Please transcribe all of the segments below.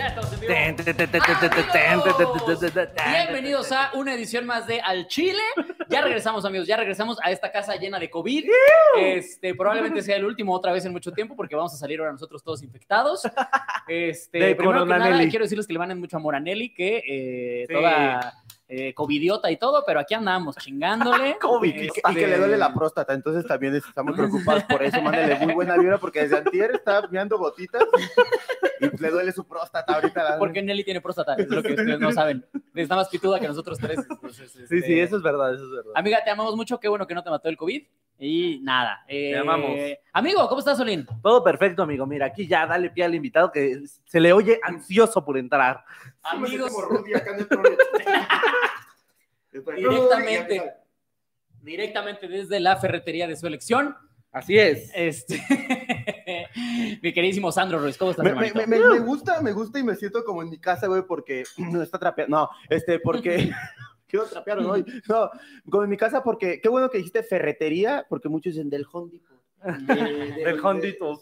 Ya estamos en vivo. Bienvenidos a una edición más de Al Chile. Ya regresamos, amigos, ya regresamos a esta casa llena de COVID. Este, probablemente sea el último otra vez en mucho tiempo porque vamos a salir ahora nosotros todos infectados. Este, primero que nada, quiero decirles que le van mucho amor a Nelly, que eh, toda eh, covidiota y todo, pero aquí andamos chingándole. COVID. Y que, y que le duele la próstata, entonces también estamos preocupados por eso. Mándale muy buena vibra porque desde antier está meando gotitas y le duele su próstata ahorita. la- Porque Nelly tiene próstata, es lo que ustedes no saben. Está más pituda que nosotros tres. entonces, Sí, este, sí, eso es verdad, eso es verdad. Amiga, te amamos mucho, qué bueno que no te mató el COVID. Y nada. eh, Te amamos. Amigo, ¿cómo estás, Solín? Todo perfecto, amigo. Mira, aquí ya dale pie al invitado que se le oye ansioso por entrar. Amigos, como Rudy acá en el directamente, directamente desde la ferretería de su elección, Así es. este, mi queridísimo Sandro Ruiz, ¿cómo estás, Me, me- me- me gusta, me gusta y me siento como en mi casa, güey, porque no está trapeando. No, este, porque. Quiero trapear hoy. No, como en mi casa, porque. Qué bueno que dijiste ferretería, porque muchos dicen del Home Depot. De- de- Del de- Home Depot.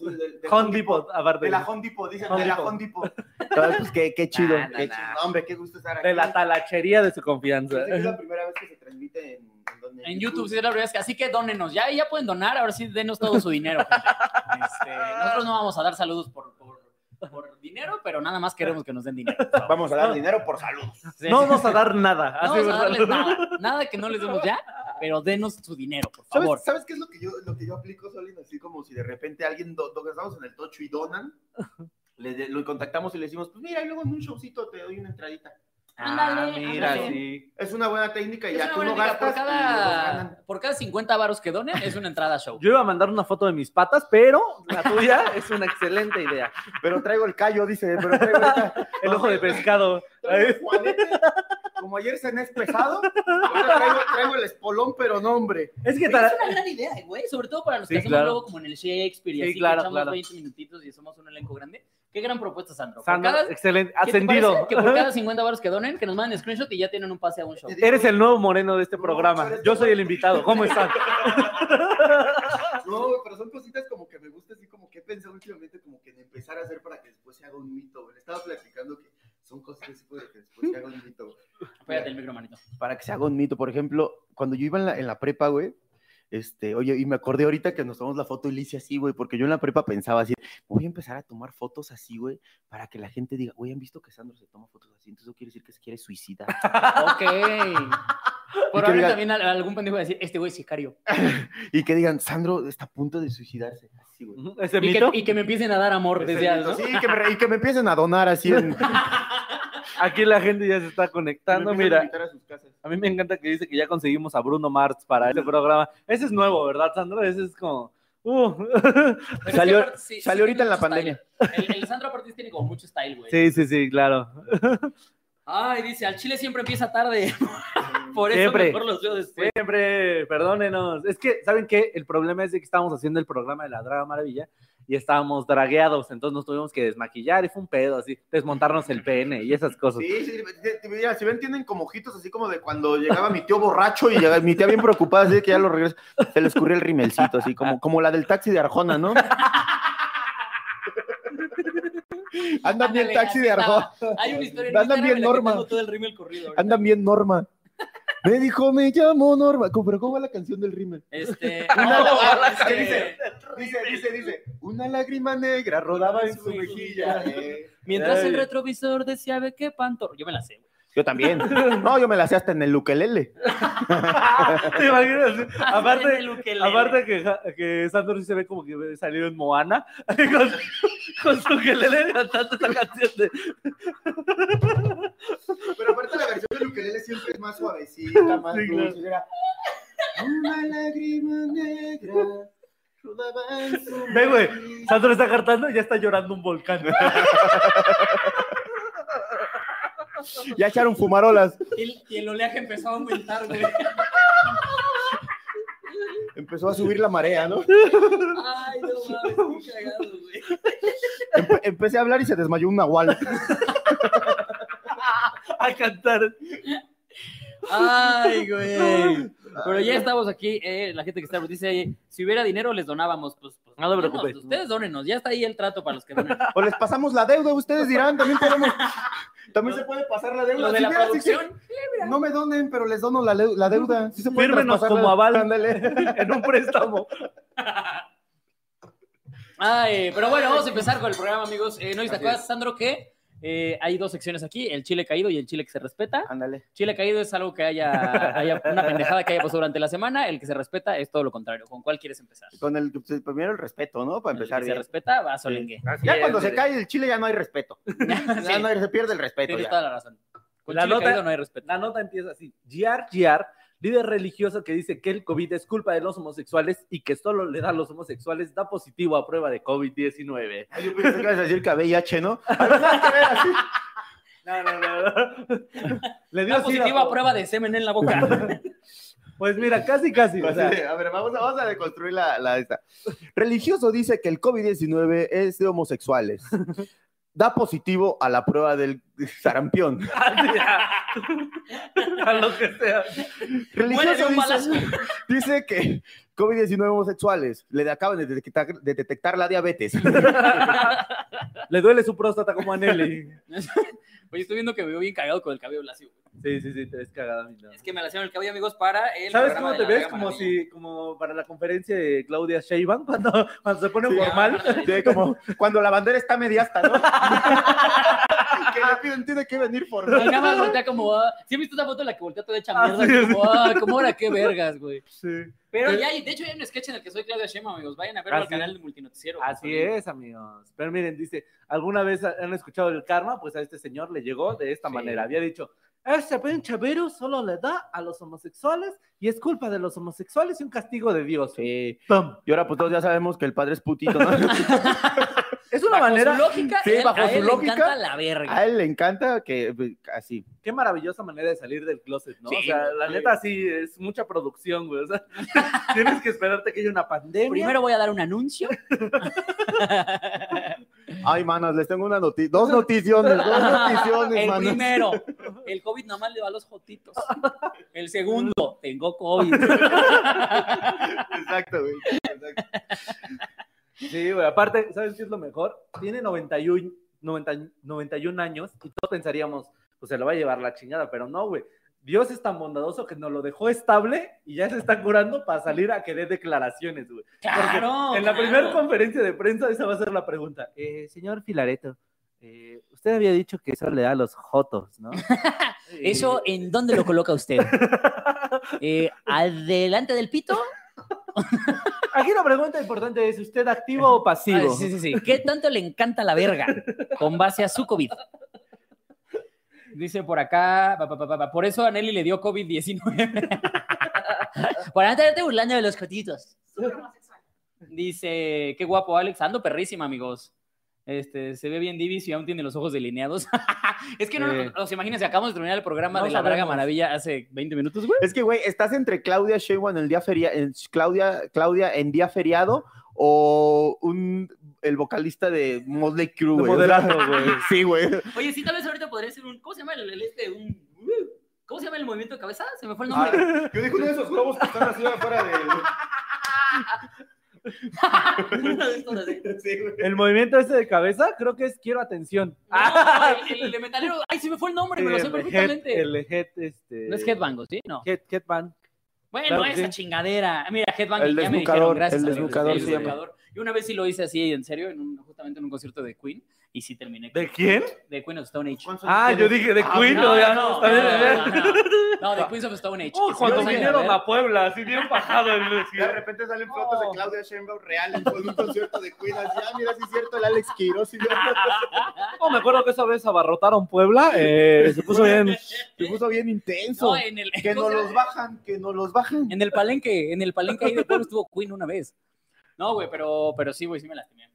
Home Depot, aparte. De la Home Depot, dicen, de la. Home Depot. Entonces, pues qué, qué chido, Nah, nah, qué nah. chido. No, hombre, qué gusto estar aquí. De la talachería de su confianza. Es la primera vez que se transmite en, en, donde- En YouTube, sí, es la verdad es que así que dónenos, ya, ya pueden donar, ahora sí denos todo su dinero. Este, nosotros no vamos a dar saludos por, por, por dinero, pero nada más queremos que nos den dinero. Vamos a dar dinero por salud. Sí. No vamos a dar nada. No así, vamos a ¿verdad? darles nada, nada que no les demos ya, pero denos su dinero, por ¿Sabes, favor. ¿Sabes qué es lo que yo, lo que yo aplico, Solín? Así como si de repente alguien, do, do- estamos en el tocho y donan, le, lo contactamos y le decimos, pues mira, y luego en un showcito te doy una entradita. Ah, mira, ándale. sí. Es una buena técnica y ya tú no gastas por cada, por cada 50 varos que donen es una entrada a show. Yo iba a mandar una foto de mis patas, pero la tuya es una excelente idea. Pero traigo el callo, dice, pero traigo El ojo de pescado. juanete, como ayer cené pesado, ahora traigo, traigo el espolón, pero no, hombre. Es que tara- Es una gran idea, güey, sobre todo para los que hacemos claro. luego como en el Shakespeare y Sí, así, claro, que echamos claro. 20 minutitos y somos un elenco grande. Qué gran propuesta, Sandro. Sandro, cada- excelente. ¿qué te Ascendido. Que por cada 50 varos que donen, que nos manden screenshot y ya tienen un pase a un show. Eres el nuevo moreno de este No, programa. Yo soy el invitado. ¿Cómo están? No, pero son cositas como que me gusta, así como que he pensado últimamente, como que en empezar a hacer para que después se haga un mito. Le estaba platicando que son cosas que se puede que después se haga un mito. güey. Pégate el micro, manito. para que se haga un mito. Por ejemplo, cuando yo iba en la, en la prepa, güey, este, oye, y me acordé ahorita que nos tomamos la foto y le hice así, güey, porque yo en la prepa pensaba así, voy a empezar a tomar fotos así, güey, para que la gente diga, güey, han visto que Sandro se toma fotos así, entonces eso quiere decir que se quiere suicidar. Ok. Por ahora también al- algún pendejo va a decir, este güey es sicario. y que digan, Sandro está a punto de suicidarse. Así, güey. Ese Y que, mito. y que me empiecen a dar amor desde ya, mito, ¿no? Sí, que me, y que me empiecen a donar así. En, Aquí la gente ya se está conectando. Mira, a sus casas. a mí me encanta que dice que ya conseguimos a Bruno Mars para este programa. Ese es nuevo, ¿verdad, Sandro? Ese es como. Uh. Salió- aparte sí- sí salió ahorita tiene en la style. El, el Sandro aparte tiene como mucho style, güey. Sí, sí, sí, claro. Ay, dice, al chile siempre empieza tarde. Por eso Siempre. mejor los veo después. Siempre, perdónenos. Es que, ¿saben qué? El problema es de que estábamos haciendo el programa de la Draga Maravilla y estábamos dragueados, entonces nos tuvimos que desmaquillar y fue un pedo así, desmontarnos el pene y esas cosas. Sí, sí, mira, si ven, tienen como ojitos así como de cuando llegaba mi tío borracho y llegaba, mi tía bien preocupada, así de que ya lo regresa. Se le escurrió el rimelcito, así como, como la del taxi de Arjona, ¿no? Andan bien taxi de Arjona. Hay una historia en Andan bien Norma. todo el corrido. Andan bien Norma. Me dijo, me llamo Norma. ¿Cómo- ¿Pero cómo va la canción del rímel? Este, Una- no, es ¿qué que- dice? Dice, dice, dice. Una lágrima negra rodaba en su mejilla. Eh, Mientras el retrovisor decía, ve qué panto. Yo me la sé, güey. Yo también. No, yo me la sé hasta en el ukelele. ¿Te imaginas? Aparte, aparte que, que Sandro sí se ve como que salió en Moana con, con su cantando esta canción de... Pero aparte la versión del ukelele siempre es más suavecita, más Sí, claro. dulce. Era, Una lágrima negra rodaba en su Ve, güey, mejilla". Sandro está cantando y ya está llorando un volcán. Ya echaron fumarolas. Y el, y el oleaje empezó a aumentar, güey. Empezó a subir la marea, ¿no? Ay, no mames, qué cagado, güey. Empe- empecé a hablar y se desmayó un nahual. a cantar. Ay, güey. Pero ya estamos aquí. eh, la gente que está dice, si hubiera dinero les donábamos. Pues, pues No te preocupes. ustedes dónenos, ya está ahí el trato para los que donen. O les pasamos la deuda, ustedes dirán, también tenemos. También se puede pasar la deuda. Lo de Si la vieras, sí, sí, producción. No me donen, pero les dono la, la deuda. Sí se puede Fírmenos traspasar como la- aval Ándale. en un préstamo. Ay, pero bueno, vamos a empezar con el programa, amigos. Eh, ¿No te acuerdas, es. Sandro, que eh, hay dos secciones aquí, el chile caído y el chile que se respeta? Ándale. Chile caído es algo que haya, haya una pendejada que haya pasado durante la semana, el que se respeta es todo lo contrario. ¿Con cuál quieres empezar? Con el primero el respeto, ¿no? Para El empezar que se respeta va a solengue. Ya es, cuando se cae el chile ya no hay respeto. Ya no hay- se pierde el respeto. tienes ya. toda la razón. Con La chile nota- caído no hay respeto. La nota empieza así. Giar Giar, líder religioso que dice que el COVID es culpa de los homosexuales y que solo le da a los homosexuales, da positivo a prueba de COVID-19. Ay, Yo pensé que ibas a decir que VIH, ¿no? No, no, no. Le dio Da positivo a prueba de semen en la boca. Pues mira, casi, casi. o sea, Así de, a ver, vamos a, vamos a deconstruir la, la esta. Religioso dice que el COVID-19 es de homosexuales. Da positivo a la prueba del sarampión. a lo que sea. Religioso dice, dice que COVID-19 homosexuales le acaban de detectar, de detectar la diabetes. Le duele su próstata como a Nelly. Oye, estoy viendo que me veo bien cagado con el cabello lacio. Sí, sí, sí, te ves cagada. mi. Es que me laciaron el cabello, amigos, para el ¿Sabes cómo te ves? Como Maravilla. si, como para la conferencia de Claudia Sheinbaum, cuando, cuando se pone Sí, formal. Sí, como cuando la bandera está media hasta, ¿no? que le piden, tiene que venir Y formal. nada más voltea como, ah, ¿sí has visto esa foto en la que voltea toda hecha Ah, mierda? sí, como, ah, como ahora qué vergas, güey. Sí. Pero ya, hay- de hecho, hay un sketch en el que soy Claudia Sheinbaum, amigos. Vayan a verlo Ah, al canal de Multinoticiero. Así es, amigos. Pero miren, dice, ¿alguna vez han escuchado el karma? Pues a este señor le llegó de esta Sí. manera. Había dicho, este pinche virus solo le da a los homosexuales y es culpa de los homosexuales y un castigo de Dios. Sí. ¡Pum! Y ahora pues todos ya sabemos que el padre es putito, ¿no? Es una Bajo manera, su lógica, Sí, él- bajo a su él lógica, le encanta la verga. A él le encanta que así. qué maravillosa manera de salir del closet, ¿no? Sí, o sea, la güey. neta sí es mucha producción, güey. O sea, tienes que esperarte que haya una pandemia. Primero voy a dar un anuncio. Ay, manas, les tengo una noticia. Dos noticiones, dos noticiones, el manas. primero, el COVID nada más le va a los jotitos. El segundo, tengo COVID. Exacto, güey. Exacto. Sí, güey. Aparte, ¿sabes qué es lo mejor? Tiene 91, 90 91 años y todos pensaríamos, pues se lo va a llevar la chingada, pero no, güey. Dios es tan bondadoso que nos lo dejó estable y ya se está curando para salir a que dé declaraciones, güey. Claro. en la claro. primera conferencia de prensa esa va a ser la pregunta. Eh, señor Filareto, eh, usted había dicho que eso le da a los jotos, ¿no? ¿Eso en dónde lo coloca usted? Eh, ¿Adelante del pito? Aquí la pregunta importante es, ¿usted activo o pasivo? Ah, sí, sí, sí. ¿Qué tanto le encanta la verga con base a su COVID? Dice por acá, pa, pa, pa, pa, pa, por eso a Nelly le dio COVID-19. por andarte burlando de los jotitos. Dice, qué guapo Alex, ando perrísima, amigos. Este, se ve bien divis y aún tiene los ojos delineados. es que no, Sí. os imagínense, acabamos de terminar el programa No de La Draga. Maravilla hace 20 minutos, güey. Es que, güey, estás entre Claudia Sheinbaum en el día feria, en Claudia, Claudia en día feriado o un, el vocalista de Motley Crue, güey. moderato, güey. Sí, güey. Oye, sí, tal vez ahorita podría ser un, ¿cómo se llama el, el este? Un, ¿Cómo se llama el movimiento de cabeza? Se me fue el nombre. Ah, yo dije uno de esos globos que están así afuera de... Sí, güey. El movimiento ese de cabeza, creo que es quiero atención. No, el, el de metalero. Ay, se me fue el nombre, me lo sé el perfectamente. head, el head, este... No es Headbango, ¿sí? No. Head, headband. Bueno, claro esa sí. chingadera. Mira, Headbang ya me dijeron, gracias. el desnucador el desnucador. Yo una vez sí lo hice así, en serio, en un- justamente en un concierto de Queen, y sí terminé. ¿De quién? De Queen of Stone Age. ¿Cuántos Ah, yo dije de Ah, Queen, No, no, ya no, no, no, no, no. No, de Queens of Stone Age. Oh, sí cuando vinieron a Puebla, así bien bajado el De repente salen fotos de. Claudia Sheinbaum real en un concierto de Queen. Así, ah, mira, sí es cierto, el Alex Quiroz. sí, Oh, me acuerdo que esa vez abarrotaron Puebla, eh, se puso bien. Se puso bien intenso. No, en el, que ¿cómo no se los bajan, que no los bajan. En el palenque, en el palenque ahí de Puebla estuvo Queen una vez. No, güey, pero, pero sí, güey, sí me lastimé.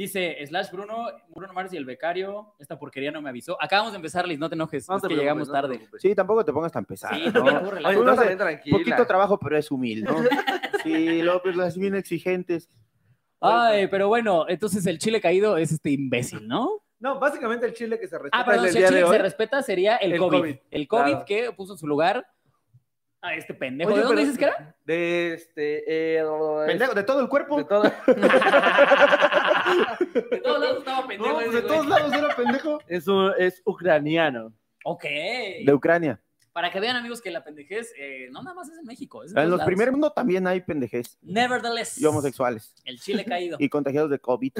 Dice, slash Bruno, Bruno Mars y el becario, esta porquería no me avisó. Acabamos de empezar, Liz, no te enojes, No es te que llegamos no tarde. Sí, tampoco te pongas tan pesado. Sí, ¿no? Oye, Tú no tranquila. Poquito trabajo, pero es humilde, ¿no? Sí, López, las bien exigentes. Ay, pero bueno, entonces el chile caído es este imbécil, ¿no? No, básicamente el chile que se respeta Ah, perdón, el si el chile que se respeta sería el, El COVID. COVID, El COVID claro. que puso en su lugar Ah, este pendejo. Oye, ¿De dónde dices que era? De este. eh, Pendejo, de todo el cuerpo. De todo. De todos lados estaba pendejo. No, pues ese de güey. todos lados era pendejo. Es, un- es ucraniano. Ok. De Ucrania. Para que vean, amigos, que la pendejez eh, no nada más es en México. Es en los lados. primeros mundo también hay pendejez. Nevertheless. Y homosexuales. El chile caído. Y contagiados de COVID.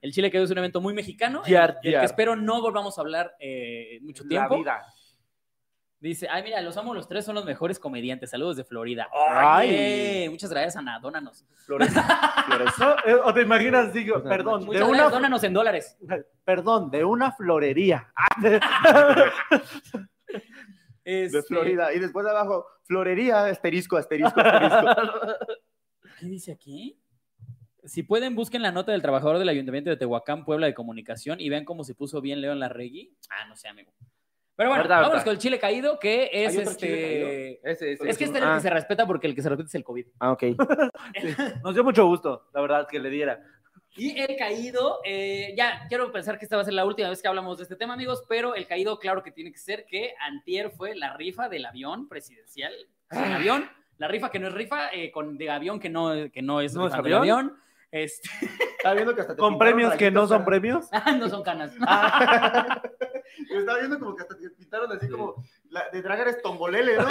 El chile caído es un evento muy mexicano. Yar, del yar. que espero no volvamos a hablar eh, mucho La tiempo. vida. Dice, ay, mira, los amo los tres, son los mejores comediantes. Saludos de Florida. Ay. Muchas gracias, Ana. Dónanos. Flores. Flores. No, eh, o te imaginas, digo, perdón, de Muchas gracias, una, dónanos en dólares. perdón, de una florería. De Este, Florida. Y después de abajo, florería, asterisco, asterisco, asterisco. ¿Qué dice aquí? Si pueden, busquen la nota del trabajador del Ayuntamiento de Tehuacán, Puebla de Comunicación, y vean cómo se puso bien León Larregui. Ah, no sé, amigo. Pero bueno, Verdad, vámonos verdad. con el chile caído, que es ¿Hay otro este. chile Ese, ese, Es que este es el Ah. que se respeta porque el que se respeta es el COVID. Ah, ok. Nos dio mucho gusto, la verdad, que le diera. Y el caído, eh, ya quiero pensar que esta va a ser la última vez que hablamos de este tema, amigos, pero el caído, claro que tiene que ser que Antier fue la rifa del avión presidencial. El avión, la rifa que no es rifa, eh, con de avión que no, que no es, ¿No es avión? Este, Estaba viendo que hasta te Con pintaron premios que no son premios. ah, no son canas. Yo estaba viendo como que hasta te pintaron así como la, de Dragar es tongolele, ¿no?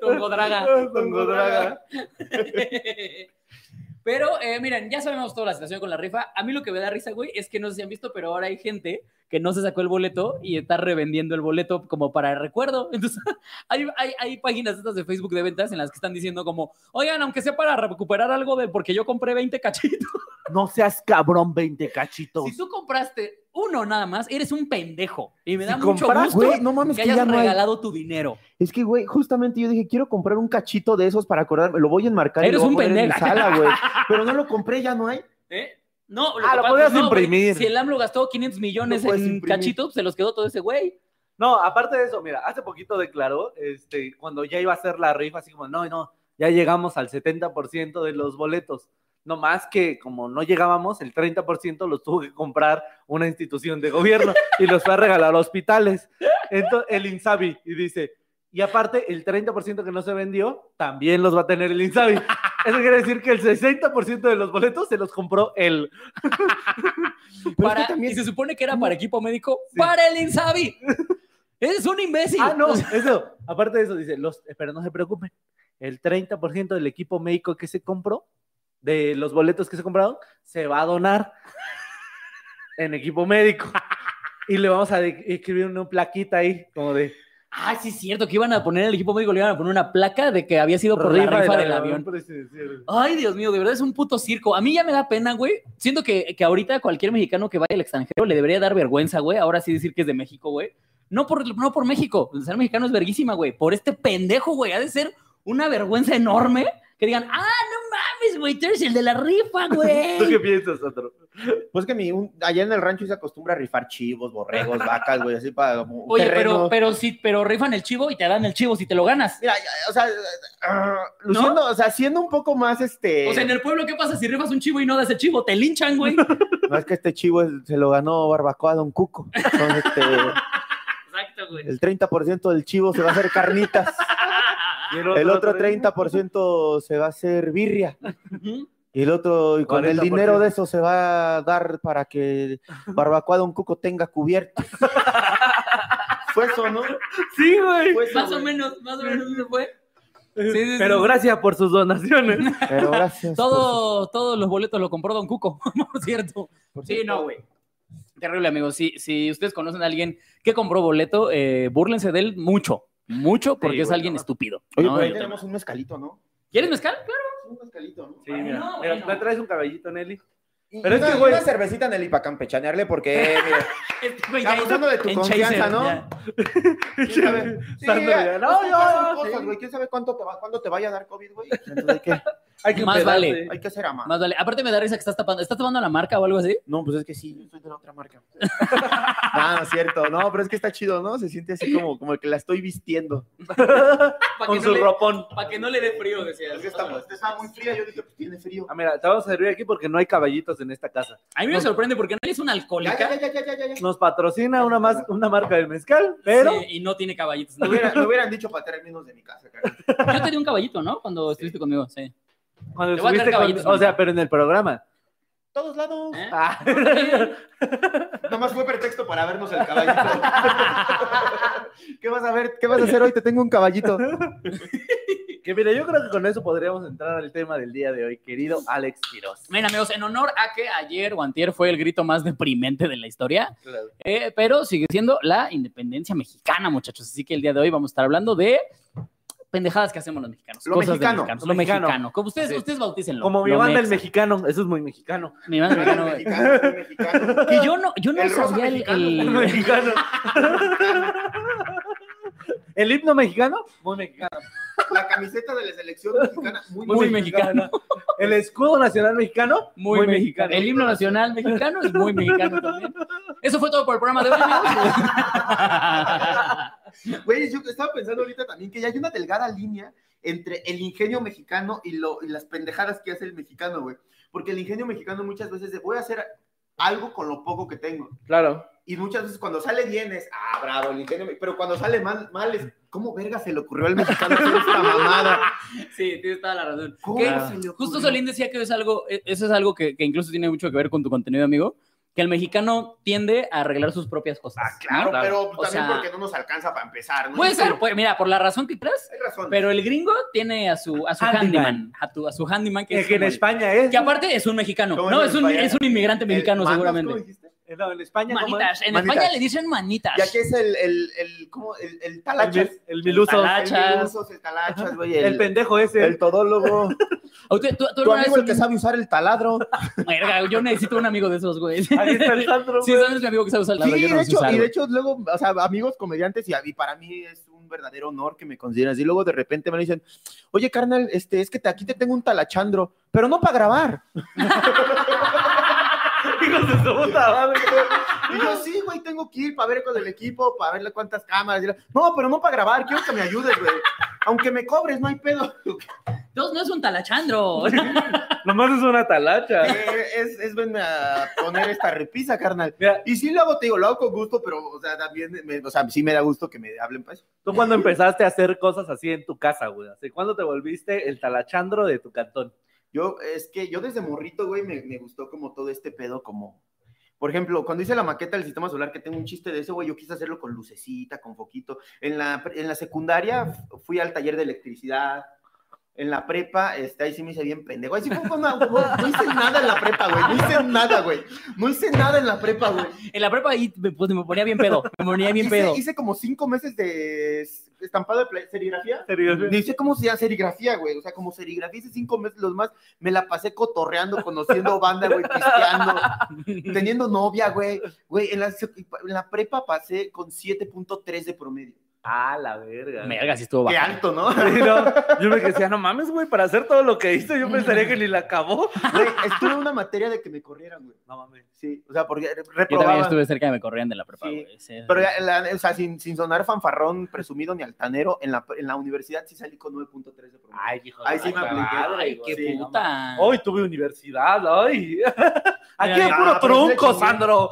Tongo Draga. Tongodraga. Pero, eh, miren, ya sabemos toda la situación con la rifa. A mí lo que me da risa, güey, es que no sé si han visto, pero ahora hay gente que no se sacó el boleto y está revendiendo el boleto como para recuerdo. Entonces, hay, hay, hay páginas estas de Facebook de ventas en las que están diciendo como, oigan, aunque sea para recuperar algo de porque yo compré 20 cachitos. No seas cabrón, 20 cachitos. Si tú compraste uno nada más, eres un pendejo. Y me da Si mucho compras, gusto no mames, que que hayas no hay. regalado tu dinero. Es que, güey, justamente yo dije, quiero comprar un cachito de esos para acordarme. Lo voy a enmarcar Eres y lo un voy a poner en mi pendejo. sala, güey. Pero no lo compré, ya no hay. ¿Eh? No, Ah, que lo podías no, güey, imprimir. Si el AMLO gastó 500 millones Lo puedes en imprimir. cachitos, se los quedó todo ese güey. No, aparte de eso, mira, hace poquito declaró, este, cuando ya iba a ser la rifa, así como, no, no, ya llegamos al 70% de los boletos. No más que como no llegábamos, el 30% los tuvo que comprar una institución de gobierno y los fue a regalar a hospitales. Entonces, el Insabi, y dice, y aparte, el 30% que no se vendió, también los va a tener el Insabi. Eso quiere decir que el 60% de los boletos se los compró él. Es Para- también- Y se supone que era para equipo médico. Sí. ¡Para el Insabi! ¡Eres un imbécil! Ah, no, eso. Aparte de eso, dice, los, pero no se preocupen. El 30% del equipo médico que se compró, de los boletos que se compraron, se va a donar en equipo médico. Y le vamos a escribir una plaquita ahí, como de Ah, sí, es cierto que iban a poner el equipo médico, le iban a poner una placa de que había sido por la rifa del avión. Ay, Dios mío, de verdad es un puto circo. A mí ya me da pena, güey. Siento que, que ahorita cualquier mexicano que vaya al extranjero le debería dar vergüenza, güey. Ahora sí decir que es de México, güey. No por, no por México. El ser mexicano es verguísima, güey. Por este pendejo, güey. Ha de ser una vergüenza enorme que digan, ah, no mames, güey, tú eres el de la rifa, ¿Tú güey. qué piensas, otro? Pues que mi, un- allá en el rancho se acostumbra a rifar chivos, borregos, vacas, güey, así para como Oye, terreno. pero, pero sí, pero rifan el chivo y te dan el chivo si te lo ganas. Mira, o sea, ah, luciendo, o sea, siendo un poco más este. O sea, en el pueblo, ¿qué pasa si rifas un chivo y no das el chivo? Te linchan, güey. No es que este chivo se lo ganó Barbacoa Don Cuco. Entonces, este, Exacto, güey. el 30% del chivo se va a hacer carnitas. El otro 30% se va a hacer birria. Y el otro, y con el 40%. dinero de eso se va a dar para que Barbacoa Don Cuco tenga cubierto. Fue eso, ¿no? Sí, güey. Fue eso, Más o menos, más o menos se fue. sí, sí, Pero sí. gracias por sus donaciones. Pero gracias. Todo, todos los boletos lo compró Don Cuco, por cierto. por Sí, cierto. no, güey. Terrible, amigos. Si, si ustedes conocen a alguien que compró boleto, eh, búrlense de él mucho. Mucho, porque es alguien no. estúpido. Oye, ¿no? por ahí El tenemos un mezcalito, ¿no? ¿Quieres mezcal? Claro. Un mezcalito, ¿no? Sí, mira. bueno. Mira, ¿Me traes un cabellito, Nelly? Pero y es que, una- güey- Una cervecita en el para campechanearle porque, mira, Este abusando de tu en confianza, Chaser, ¿no? ¿Quién sabe? Sí, Sandra, ya, ya, no, no, yo- yo, cosas, sí. güey. ¿Quién sabe cuánto te va, cuándo te vaya a dar COVID, güey? Entonces Hay que Más empedarse. vale. Hay que hacer ama. Más vale. Aparte me da risa que estás tapando. ¿Estás tapando la marca o algo así? No, pues es que sí, yo soy de la otra marca. no, no es cierto. No, pero es que está chido, ¿no? Se siente así como, como que la estoy vistiendo. Con su ropón. Para que no le dé frío, decías. Es que está, estaba muy fría, yo dije, pues tiene frío. Ah, mira, te vamos a servir aquí porque no hay caballitos en esta casa. A mí me sorprende porque nadie es una alcohólica. ya, ya, ya, ya, ya, ya. Nos patrocina una, más, una marca del mezcal, pero Sí, y no tiene caballitos. Me, hubiera- me hubieran dicho para traer menos de mi casa, cara. Yo te di un caballito, ¿no? Cuando estuviste conmigo, sí. Cuando Te voy a traer estuviste con- caballitos, o sea, pero en el programa. Todos lados. ¿Eh? Ah. Nomás fue pretexto para vernos el caballito. ¿Qué vas a ver? ¿Qué vas a hacer hoy? Te tengo un caballito. que mire, yo creo que con eso podríamos entrar al tema del día de hoy, querido Alex Quiroz. Miren, amigos, en honor a que ayer o antier fue el grito más deprimente de la historia, eh, pero sigue siendo la independencia mexicana, muchachos. Así que el día de hoy vamos a estar hablando de pendejadas que hacemos los mexicanos. Lo cosas mexicano, mexicanos, lo mexicano. mexicano. Como ustedes, Sí. ustedes bautícenlo. Como mi banda el mexicano, eso es muy mexicano. Mi banda el mexicano, güey. mexicano, muy mexicano. Que yo no, yo no El sabía el, mexicano. el- El mexicano. El himno mexicano, muy mexicano. La camiseta de la selección mexicana, muy, Muy mexicano. El escudo nacional mexicano, muy, mexicano. El himno nacional mexicano es muy mexicano también. Eso fue todo por el programa de hoy, amigos. Güey, yo estaba pensando ahorita también que ya hay una delgada línea entre el ingenio mexicano y, lo, y las pendejadas que hace el mexicano, güey. Porque el ingenio mexicano muchas veces de voy a hacer algo con lo poco que tengo. Claro. Y muchas veces cuando sale bien es, ah, bravo, el ingenio, me-". pero cuando sale mal, mal es, ¿cómo verga se le ocurrió al mexicano hacer esta mamada? Sí, tienes toda la razón. Justo Solín decía que es algo, e- eso es algo que, que incluso tiene mucho que ver con tu contenido, amigo, que el mexicano tiende a arreglar sus propias cosas. Ah, claro, ¿no? pero O también sea, porque no nos alcanza para empezar, ¿no? Puede ser, puede- mira, por la razón que creas, Hay razón. pero el gringo tiene a su, a su Handyman. handyman, a, tu- a su handyman que Que, es que en el- España es. que aparte es un mexicano. ¿Cómo No, es un, es un inmigrante El mexicano manos, seguramente. Eh, No, en España. ¿cómo es? Manitas, en Manitas. España le dicen manitas. Y aquí es el, el, el, ¿cómo? El, el El, talachas. el miluso. El El talachas. milusos, el talachas, güey. El, El, pendejo ese. el todólogo. ¿O tú- tú- tú Tu amigo el que sabe usar el taladro. Verga, yo necesito un amigo de esos, güey. Ahí está el Sandro. Sí, güey. sabes mi amigo que sabe usar el Sí, tabla, yo no de hecho, usar, y de hecho luego, o sea, amigos comediantes y, y para mí es un verdadero honor que me consideren así. Luego de repente me dicen, oye, carnal, este, es que te- aquí te tengo un talachandro, pero no para grabar. Hijos de su puta madre. Y yo, sí, güey, tengo que ir para ver con el equipo, para verle cuántas cámaras. Yo, no, pero no para grabar, quiero que me ayudes, güey. Aunque me cobres, no hay pedo. Dos no es un talachandro. Nomás es una talacha. Eh, es, es venme a poner esta repisa, carnal. Mira, Y sí lo hago, te digo, lo hago con gusto, pero, o sea, también, me- o sea, sí me da gusto que me hablen pues. ¿tú cuándo empezaste a hacer cosas así en tu casa, güey? ¿Hace cuándo te volviste el talachandro de tu cantón? Yo, es que yo desde morrito, güey, me, me gustó como todo este pedo, como, por ejemplo, cuando hice la maqueta del sistema solar, que tengo un chiste de eso, güey, yo quise hacerlo con lucecita, con foquito. En la, en la secundaria fui al taller de electricidad. En la prepa, este, ahí sí me hice bien pendejo. Ahí sí fue una- no, no hice nada en la prepa, güey. No hice nada, güey. No hice nada en la prepa, güey. En la prepa ahí me, pues, me ponía bien pedo. Me ponía bien hice, pedo. hice como cinco meses de estampado de serigrafía. Ni sé cómo se llama serigrafía, güey. O sea, como serigrafía, hice cinco meses los más. Me la pasé cotorreando, conociendo banda, güey, pisteando, teniendo novia, güey. Güey, en la, sec- en la prepa pasé con 7.3 de promedio. Ah, la verga. Verga, sí estuvo Qué alto, ¿no? Sí, no, yo me decía, no mames, güey, para hacer todo lo que hice, yo pensaría que ni la acabó. Güey, estuve en una materia de que me corrieran, güey. No mames. Sí, o sea, porque Yo también reprobaba. estuve cerca de me corrían de la prepa, Sí. güey. Sí. Pero, la- o sea, sin, sin sonar fanfarrón, presumido ni altanero, en la, en la universidad sí salí con 9.3 de promedio. Ay, hijo Ahí sí me apliqué. Ay, qué puta. Hoy tuve universidad, ay. Aquí Mira, es puro ah, trunco. Sandro.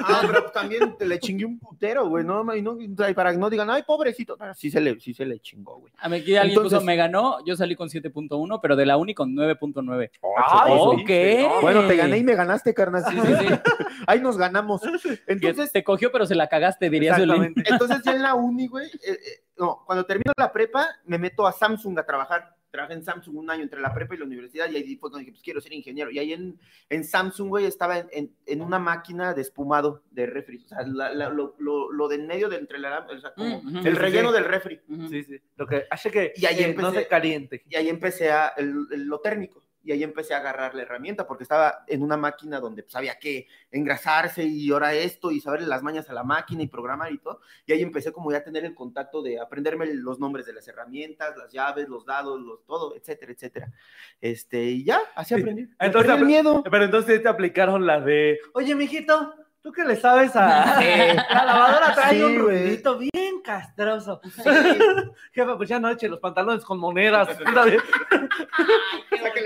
Ah, pero también te le chingué un putero, güey, no, y no, y para que no digan, ay, pobrecito, Ah, sí se le, sí se le chingó, güey. A mí aquí alguien Entonces- puso, me ganó, yo salí con 7.1, pero de la uni con 9.9. Ay, ok. sí, no. Bueno, te gané y me ganaste, carnal. Sí, sí, sí. Ahí nos ganamos. Entonces, te cogió, pero se la cagaste, diría. Exactamente. entonces ya en la uni, güey, eh, eh, no, cuando termino la prepa, me meto a Samsung a trabajar. Trabajé en Samsung un año entre la prepa y la universidad y ahí fue cuando dije, pues quiero ser ingeniero. Y ahí en, en Samsung, güey, estaba en, en- en una máquina de espumado de refri. O sea, la- la- lo, lo, lo de en medio de entre la... O sea, como Mm, el Sí, relleno sí. del refri. Sí, sí. Lo que hace que Y ahí no empecé. se caliente. Y ahí empecé a el- el- lo térmico. Y ahí empecé a agarrar la herramienta porque estaba en una máquina donde pues, había que engrasarse y ahora esto y saberle las mañas a la máquina y programar y todo. Y ahí empecé como ya a tener el contacto de aprenderme los nombres de las herramientas, las llaves, los dados, los todo, etcétera, etcétera. Este, y ya, así aprendí. Entonces, el miedo. Pero entonces te aplicaron la de, oye, mijito, ¿tú qué le sabes a la lavadora? Trae Sí, un güey. ruidito bien castroso. Jefa, pues ya no eche los pantalones con monedas.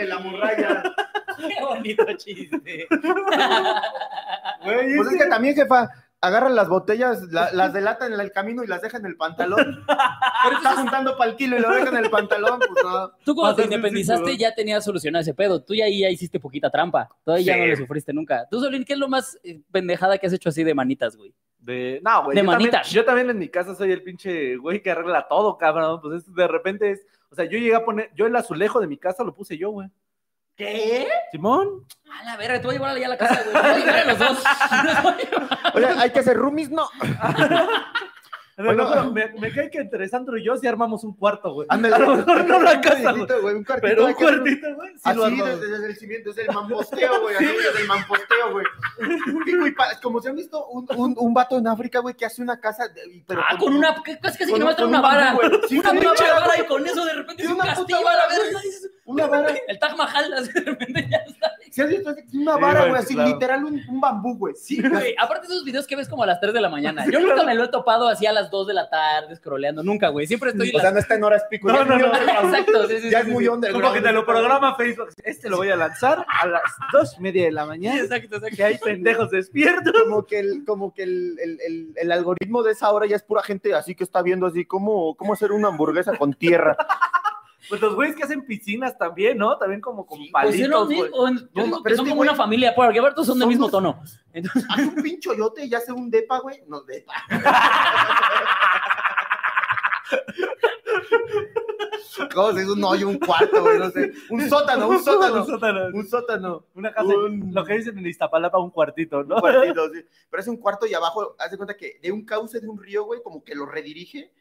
La morralla. Qué bonito chiste. Güey, Pues es que también, jefa, agarran las botellas, la- las delatan en el camino y las dejan en el pantalón. Pero está juntando para el kilo y lo dejan en el pantalón, pues no. Tú cuando te un independizaste cinturón. ya tenías solucionado ese pedo. Tú ya ahí ya hiciste poquita trampa. Todavía Sí. ya no le sufriste nunca. Tú, Solín, ¿qué es lo más eh, pendejada que has hecho así de manitas, güey? De, no, güey. De yo también- manitas. yo también en mi casa soy el pinche güey que arregla todo, cabrón. Pues es- de repente es. O sea, yo llegué a poner. Yo el azulejo de mi casa lo puse yo, güey. ¿Qué? Simón. A la verga, te voy a llevar allá a la casa, güey. Te voy a llevar a los dos. Oye, hay que hacer roomies, no. Bueno. No, pero me, me cae que entre Sandro y yo sí armamos un cuarto, güey. A lo mejor no la casa, güey. un cuartito. Pero un cuartito, güey. Sí Así desde, desde el cimiento, es el mamposteo, güey. Así desde el mamposteo, güey. Como se han visto un, un, un vato en África, güey, que hace una casa. de- pero Ah, con una. ¿qué- Casi que con nomás trae con una un vara. güey. Sí, Una con una pinche vara, y con eso de repente es un una castillo a la verga. Una vara. El Taj Mahal, de repente ¿Sí has visto? Es una vara, güey, así claro. literal un, un bambú, güey. Sí, güey. Aparte de esos videos que ves como a las 3 de la mañana. Yo nunca me lo he topado así a las 2 de la tarde, scrolleando. Nunca, güey. Siempre estoy. O sea, no está en horas pico. No, no, no. Exacto, sí, sí, Ya sí, es muy underground. Como que te lo programa Facebook. Este lo voy a lanzar a las dos y media de la Sí, mañana. Exacto, exacto. Que hay pendejos despiertos. como que el, como que el, el, el, el algoritmo de esa hora ya es pura gente así que está viendo así cómo, cómo hacer una hamburguesa con tierra. Pues los güeyes que hacen piscinas también, ¿no? También como con Pues es palitos, mismo. Yo No, digo que pero es son como güey, una familia, porque todos son del mismo tono. Entonces, Haz un pinchoyote y hace un depa, güey. No, depa. ¿Cómo se dice un hoyo, un cuarto, güey? No sé. Un sótano, un sótano. Un sótano. Un sótano. Una casa, Un- lo que dicen en Iztapalapa, un cuartito, ¿no? Un cuartito, sí. Pero es un cuarto y abajo, haz de cuenta que de un cauce de un río, güey, como que lo redirige.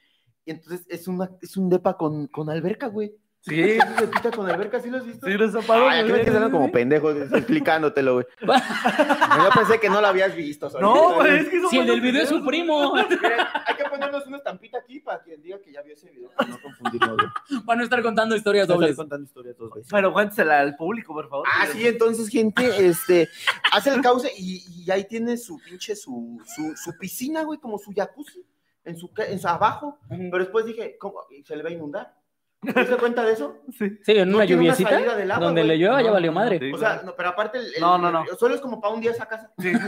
Y entonces es, una, es un depa con, con alberca, güey. Sí, Es un depita con alberca, ¿sí lo has visto? sí, los zapatos. Ay, me quedas hablando como pendejo, explicándotelo, güey. Yo pensé que no lo habías visto. ¿sabes? No, güey, es que si el del video es su primo, hay que ponernos una estampita aquí para quien diga que ya vio ese video, para no confundirnos, güey. van a estar contando historias Estoy dobles. contando historias dos veces. Pero cuéntesela al público, por favor. Ah, sí, entonces, gente, este, hace el cauce y, y ahí tiene su pinche, su, su, su piscina, güey, como su jacuzzi, en su, en su abajo. Pero después dije, ¿cómo? ¿Se le va a inundar? ¿Te das cuenta de eso? Sí. Sí, en una lluviecita, salida del agua, donde le llueva ya valió no, madre. sí. O sea, no, pero aparte, el, el- No, no, no. el- solo es como para un día esa casa. Sí.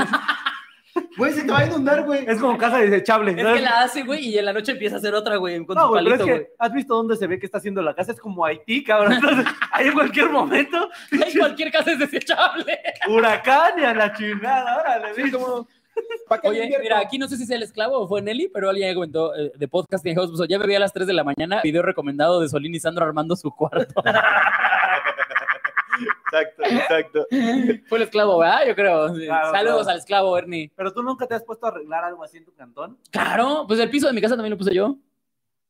Güey, se te va a inundar, güey. Es como casa desechable. Es que la hace, güey, y en la noche empieza a hacer otra, güey, con No, su güey, pero es palito, que güey. has visto dónde se ve que está haciendo la casa. Es como Haití, cabrón. Entonces, ahí en cualquier momento, Ay, cualquier casa es desechable. huracán y a la chingada. Órale, Sí, sí. como, ¿para qué le Oye, mira, aquí no sé si sea el esclavo o fue Nelly, pero alguien comentó eh, de podcast que pues, ya bebía a las 3 de la mañana, video recomendado de Solín y Sandro armando su cuarto. Exacto, exacto. fue el esclavo, ¿verdad? Yo creo. Claro, Saludos claro. al esclavo, Ernie. Pero tú nunca te has puesto a arreglar algo así en tu cantón. Claro, pues el piso de mi casa también lo puse yo.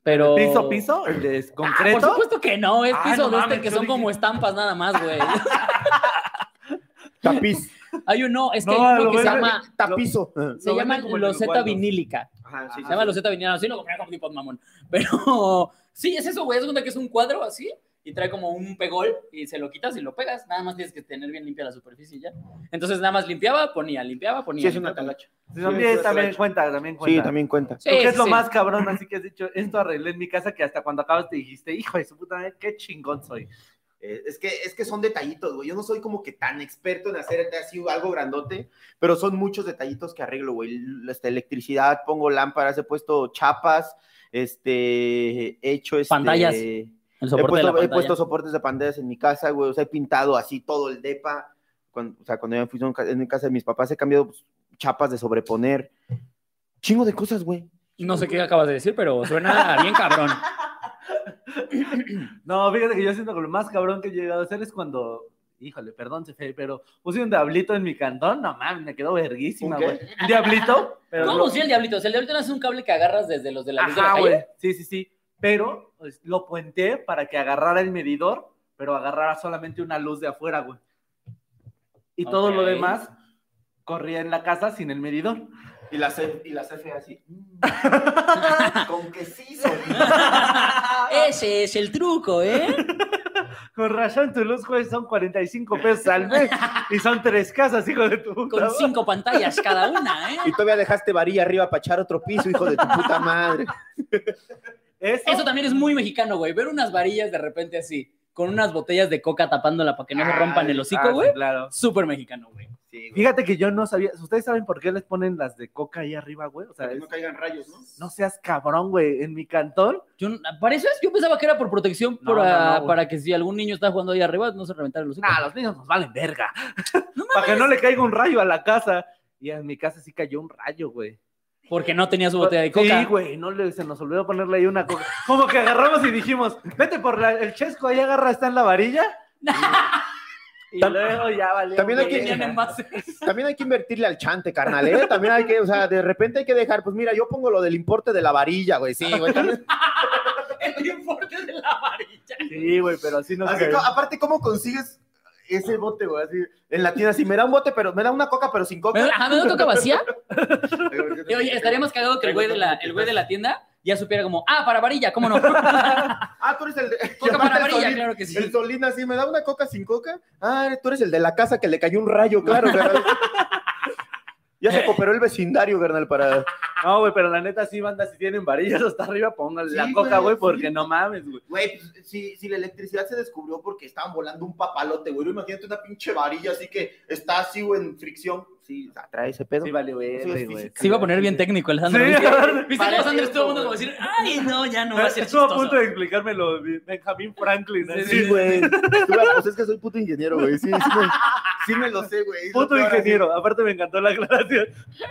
Pero. ¿Piso, piso? ¿El de Ah, concreto? por supuesto que no, es Ay, piso no de este mames, que son dije- como estampas nada más, güey. Tapiz. Hay uno, es que No, hay uno lo que se llama, Tapizo. se lo llama loseta vinílica. Ajá, sí, Se llama loseta vinílica, así lo compré como tipo mamón. Pero sí, es eso, güey, es cuenta que es un cuadro así y trae como un pegol y se lo quitas y lo pegas. Nada más tienes que tener bien limpia la superficie y ya. Entonces nada más limpiaba, ponía, limpiaba, ponía. Sí, es una talacha. Sí, también, también cuenta, también cuenta. Sí, también cuenta. Sí, ¿Tú qué es sí, lo más cabrón? Así que has dicho, esto arreglé en mi casa que hasta cuando acabas te dijiste, hijo de su puta madre, qué chingón soy. Eh, es, que, es que son detallitos, güey. Yo no soy como que tan experto en hacer así algo grandote, pero son muchos detallitos que arreglo, güey. Este, electricidad, pongo lámparas, he puesto chapas, este, he hecho este, Pantallas. He El soporte de la puesto, he puesto soportes de pantallas en mi casa, güey. O sea, he pintado así todo el depa. Cuando, o sea, cuando yo me fui en casa de mis papás, he cambiado pues, chapas de sobreponer. Chingo de cosas, güey. No sé qué acabas de decir, pero suena bien cabrón. No, fíjate que yo siento que lo más cabrón que he llegado a hacer es cuando, híjole, perdón, Cefe, pero puse un diablito en mi cantón, no mames, me quedó verguísima, güey. Un diablito, pero ¿Cómo lo- el diablito? O sea, el diablito no es un cable que agarras desde los de la luz de la Ajá, calle. güey. Sí, sí, sí. Pero pues, lo puenté para que agarrara el medidor, pero agarrara solamente una luz de afuera, güey. Y todo lo demás corría en la casa sin el medidor. Y la, C, y la CFE así. mm, Con que sí, son. Ese es el truco, ¿eh? Con razón, tu luz, güey, son 45 pesos al mes. y son tres casas, hijo de tu puta Con madre. cinco pantallas cada una, ¿eh? Y todavía dejaste varilla arriba para echar otro piso, hijo de tu puta madre. Eso, Eso también es muy mexicano, güey. Ver unas varillas de repente así, con unas botellas de coca tapándola para que no se rompan el Ah, hocico, sí, güey. claro. Súper mexicano, güey. Sí. Fíjate que yo no sabía. ¿Ustedes saben por qué les ponen las de coca ahí arriba, güey? O sea, Para que es- no caigan rayos, ¿no? no seas cabrón, güey. En mi cantón, Yo, para eso es, yo pensaba que era por protección, No, para, no, no, güey. para que si algún niño está jugando ahí arriba, no se reventara el hocico. nah, los niños nos valen verga. Para que no le caiga un rayo a la casa. Y en mi casa sí cayó un rayo, güey. Porque no tenía su botella de coca. Sí, güey, no le, se nos olvidó ponerle ahí una coca. Como que agarramos y dijimos, vete por la- el chesco, ahí agarra, está en la varilla. Y, y luego ya valió. también hay que- Tenían envases. También hay que invertirle al chante, carnal, ¿eh? También hay que, o sea, de repente hay que dejar, pues mira, yo pongo lo del importe de la varilla, güey, sí, güey. también- El importe de la varilla. Sí, güey, pero así no co- aparte, ¿cómo consigues ese bote, güey? Así, en la tienda, si me da un bote, pero me da una coca, pero sin ¿Me coca. ajá, ¿me da coca vacía? Y, oye, estaríamos cagados que el güey, de la, el güey de la tienda ya supiera como, ah, para varilla, ¿cómo no? Ah, tú eres el de... Coca para varilla, Solín- claro que sí. El Solín así, ¿me da una coca sin coca? Ah, tú eres el de la casa que le cayó un rayo, claro, carnal. Ya se cooperó el vecindario, carnal, para... No, güey, pero la neta sí, banda, si tienen varillas hasta arriba, pónganle Sí, la coca, güey, porque sí. no mames, güey. Güey, pues, si, si la electricidad se descubrió porque estaban volando un papalote, güey, imagínate una pinche varilla así que está así, güey, en fricción. Sí, o sea, trae ese pedo. Sí, valió verga, güey. física. Se iba a poner bien técnico el Sandro. Sí. ¿Viste? ¿Viste Parece cómo Sandro estuvo a punto de decir, ay, no, ya no va a ser Estuvo a punto de explicármelo Benjamín Franklin. Sí, güey. Tú, Pues es que soy puto ingeniero, güey. Sí, sí, me, sí me lo sé, güey. Puto ingeniero, aparte me encantó la aclaración.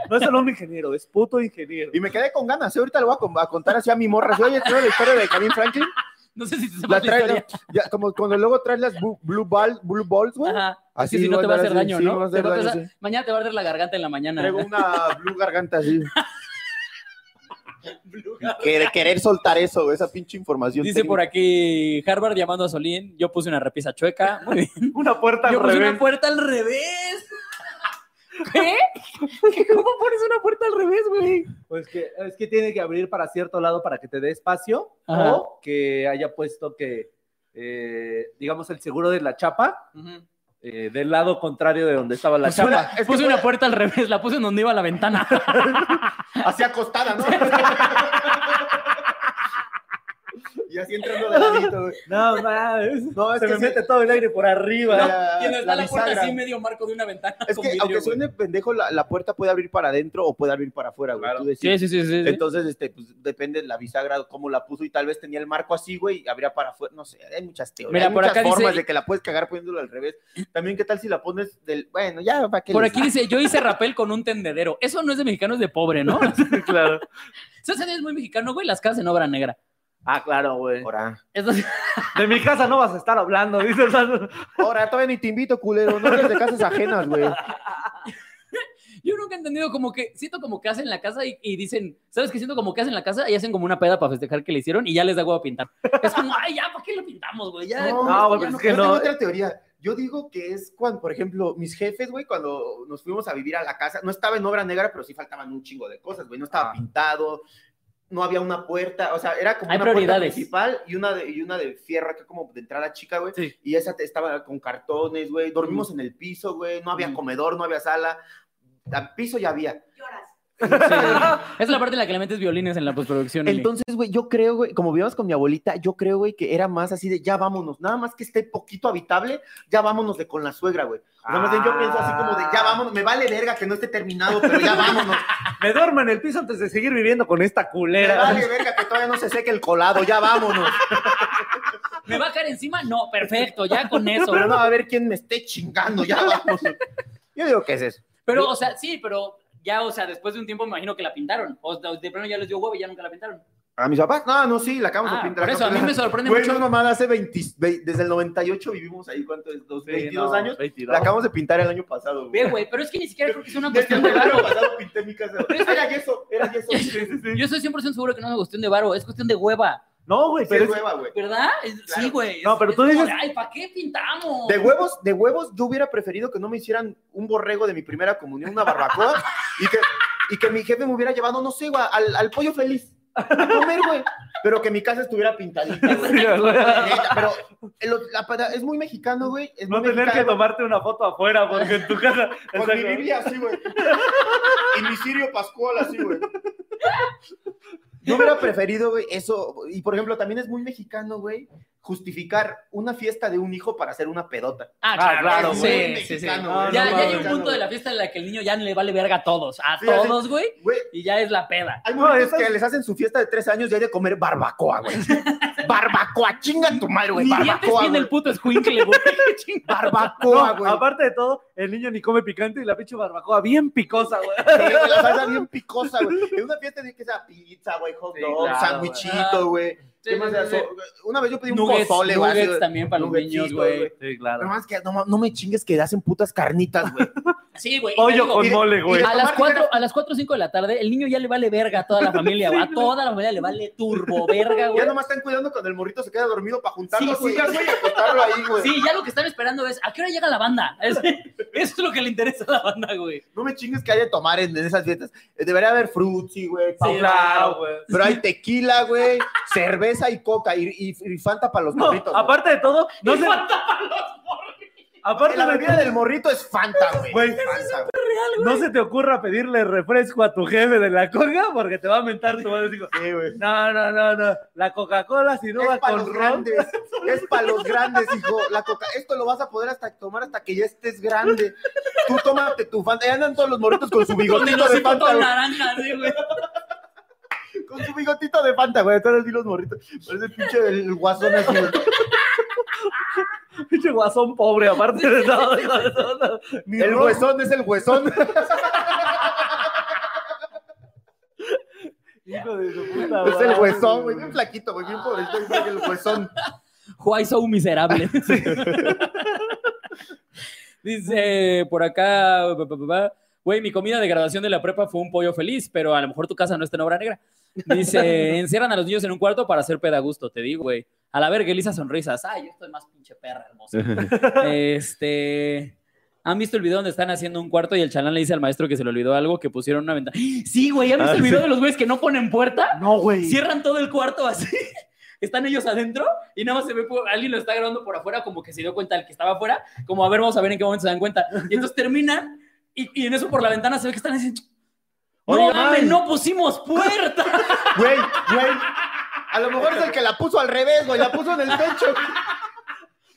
No es solo un ingeniero, es puto ingeniero. Y me quedé con ganas. ¿eh? Ahorita le voy a, con- a contar así a mi morra. Oye, ¿tú la historia de Camille Franklin? No sé si te La la trae, historia. ya, como cuando luego traes las blue, ball, blue balls, güey. Ajá. Así si no te va a hacer daño, sí, ¿no? Mañana te va a arder la garganta en la mañana. Traigo una blue garganta así. Que- querer soltar eso, esa pinche información. Dice por aquí Harvard llamando a Solín. Yo puse una repisa chueca. Muy bien. Una puerta al Yo puse revés. una puerta al revés. ¿Qué? ¿Qué? ¿Cómo pones una puerta al revés, güey? Pues que es que tiene que abrir para cierto lado para que te dé espacio Ajá. o que haya puesto que, eh, digamos, el seguro de la chapa eh, del lado contrario de donde estaba la O sea, chapa. es que puse una puerta al revés, la puse en donde iba la ventana. Así acostada, ¿no? y así entrando de ladito, güey. No, mames. No, es Se que me sí. mete todo el aire por arriba. La- y donde está la, puerta así medio marco de una ventana. Es con que vidrio, aunque güey. suene pendejo, la, la puerta puede abrir para adentro o puede abrir para afuera, güey. Claro. Tú Sí, sí, sí, sí. Entonces, este, pues depende de la bisagra, cómo la puso y tal vez tenía el marco así, güey, y abría para afuera. No sé, hay muchas teorías. Mira, hay por muchas acá formas dice- de que la puedes cagar poniéndolo al revés. También, ¿qué tal si la pones del. Bueno, ya, ¿para qué Por les- aquí dice, yo hice rapel con un tendedero. Eso no es de mexicano, es de pobre, ¿no? claro. Eso es muy mexicano, güey, las casas en obra negra. Ah, claro, güey. Ahora, Eso sí- De mi casa no vas a estar hablando, dice el Sandro. ahora, todavía ni te invito, culero. No eres de casas ajenas, güey. Yo nunca he entendido como que, siento como que hacen la casa y, y dicen, ¿sabes qué siento como que hacen la casa y hacen como una peda para festejar que le hicieron y ya les da huevo a pintar? Es como, ay, ya, ¿para qué lo pintamos, güey? Ya, No, no, güey, ya no es que Yo no. tengo otra teoría. Yo digo que es cuando, por ejemplo, mis jefes, güey, cuando nos fuimos a vivir a la casa, no estaba en obra negra, pero sí faltaban un chingo de cosas, güey. No estaba Ah. pintado, no había una puerta, o sea, era como Hay una puerta principal y una de, y una de fierro acá como de entrada chica, güey. Sí. Y esa te- estaba con cartones, güey. Dormimos en el piso, güey. No había comedor, no había sala. Al piso ya había. Sí. Es la parte en la que le metes violines en la postproducción. Eli. Entonces, güey, yo creo, güey, como vivíamos con mi abuelita, yo creo, güey, que era más así de ya vámonos, nada más que esté poquito habitable, ya vámonos de con la suegra, güey. Más bien yo pienso así como de ya vámonos, me vale verga que no esté terminado, pero ya vámonos. Me duermo en el piso antes de seguir viviendo con esta Me culera. vale verga que todavía no se seque el colado, ya vámonos. ¿Me va a caer encima? No, perfecto, ya con eso. Pero no a haber quien me esté chingando, ya vámonos. Yo digo que es eso. Pero, o sea, sí, pero ya, o sea, después de un tiempo me imagino que la pintaron. O de pronto ya les dio huevo y ya nunca la pintaron. ¿A mis papás? No, no, sí, la acabamos Ah, de pintar. por eso, a mí me sorprende Güey, mucho. no, mamá, hace 20, ve- desde el 98 vivimos ahí, ¿cuánto es? Dos- Sí, 22 no, años. 22. La acabamos de pintar el año pasado, güey. Ve, güey, pero es que ni siquiera creo que es una Desde cuestión el de año varo. pasado pinté mi casa. Era yeso, era yeso. Yo estoy 100% seguro que no es una cuestión de varo, es cuestión de hueva. No, güey, Sí, pero es es- hueva, güey. ¿Verdad? Sí, güey. No, pero es tú dices- Ay, ¿para qué pintamos? De huevos, de huevos, yo hubiera preferido que no me hicieran un borrego de mi primera comunión, una barbacoa, y que, y que mi jefe me hubiera llevado, no sé, güey, al, al pollo feliz a comer, güey. Pero que mi casa estuviera pintadita, güey. Sí, Pero el- la peda- es muy mexicano, güey. Es no muy tener que tomarte una foto afuera, porque en tu casa. Con mi Biblia así, güey. Y mi Sirio Pascual así, güey. Yo hubiera preferido, güey, eso. Y por ejemplo, también es muy mexicano, güey, justificar una fiesta de un hijo para hacer una pedota. Ah, Ah, claro, sí, güey. sí, sí. Ya, No ya hay un punto de la fiesta en la que el niño ya le vale verga a todos, a todos, güey, Güey, y ya es la peda. hay No, momentos esas- que les hacen su fiesta de tres años y hay de comer barbacoa, güey. barbacoa, chinga tu madre, güey. Barbacoa, tiene el güey. puto escuincle, güey. Barbacoa, No, güey. aparte de todo, el niño ni come picante y la pinche barbacoa bien picosa, güey. La salsa bien picosa, güey. En una fiesta de que sea pizza, güey, hot Sí, dog, claro, sándwichito, güey. Una vez yo pedí un Nuggets, pozole, güey. nuggets también para los Nuggetsito, niños, güey. Sí, claro. más que no, ma- no me chingues que hacen putas carnitas, güey. Sí, güey. y te Pollo digo, con mole, güey. A las tomar 4, a las 4 o 5 de la tarde, el niño ya le vale verga a toda la familia, güey. A toda la familia le vale turbo verga, güey. Ya nomás están cuidando cuando el morrito se queda dormido para juntarlo, Sí, sí. sillas, güey, y acostarlo ahí, güey. Sí, ya lo que están esperando es ¿a qué hora llega la banda? Es- Eso es lo que le interesa a la banda, güey. No me chingues que haya de tomar en, en esas fiestas. Eh, Debería haber frutti, güey. Pau- güey. Pero hay tequila, güey, cerveza y coca y, y- y Fanta para los No, morritos. aparte de todo, no sé. Aparte la de bebida del morrito es Fanta, güey. Güey. Fanta, güey. No se te ocurra pedirle refresco a tu jefe de la coca porque te va a mentar tu madre. Sí, güey. no, no, no, no. La Coca-Cola, si no va Es para con los ron. grandes, es para los grandes, hijo. La coca, esto lo vas a poder hasta tomar hasta que ya estés grande. Tú tómate tu Fanta. Ahí andan todos los morritos con su bigotito de Fanta, naranja, sí, güey. Con su bigotito de Fanta, güey. Todos así los morritos. Parece el pinche del guasón así, güey. Pinche guasón pobre, aparte de todo. El huesón es el huesón. Hijo de su puta Es el huesón, güey. Bien flaquito, güey. Bien pobrecito. güey, El huesón. Why so miserable. Dice por acá, güey, mi comida de graduación de la prepa fue un pollo feliz, pero a lo mejor tu casa no está en obra negra. Dice, encierran a los niños en un cuarto para hacer pedagusto, te digo, güey. A la verga, Elisa sonrisas. Ay, yo estoy más pinche perra hermosa. este. ¿Han visto el video donde están haciendo un cuarto y el chalán le dice al maestro que se le olvidó algo, que pusieron una ventana? Sí, güey, ¿han visto Ah, el video sí. de los güeyes que no ponen puerta? No, güey. Cierran todo el cuarto así. Están ellos adentro y nada más se ve, por- alguien lo está grabando por afuera, como que se dio cuenta el que estaba afuera, como a ver, vamos a ver en qué momento se dan cuenta. Y entonces terminan y, y en eso por la ventana se ve que están diciendo, no Oye, mames, no pusimos puerta. Güey, güey. A lo mejor es el que la puso al revés, güey. La puso en el techo.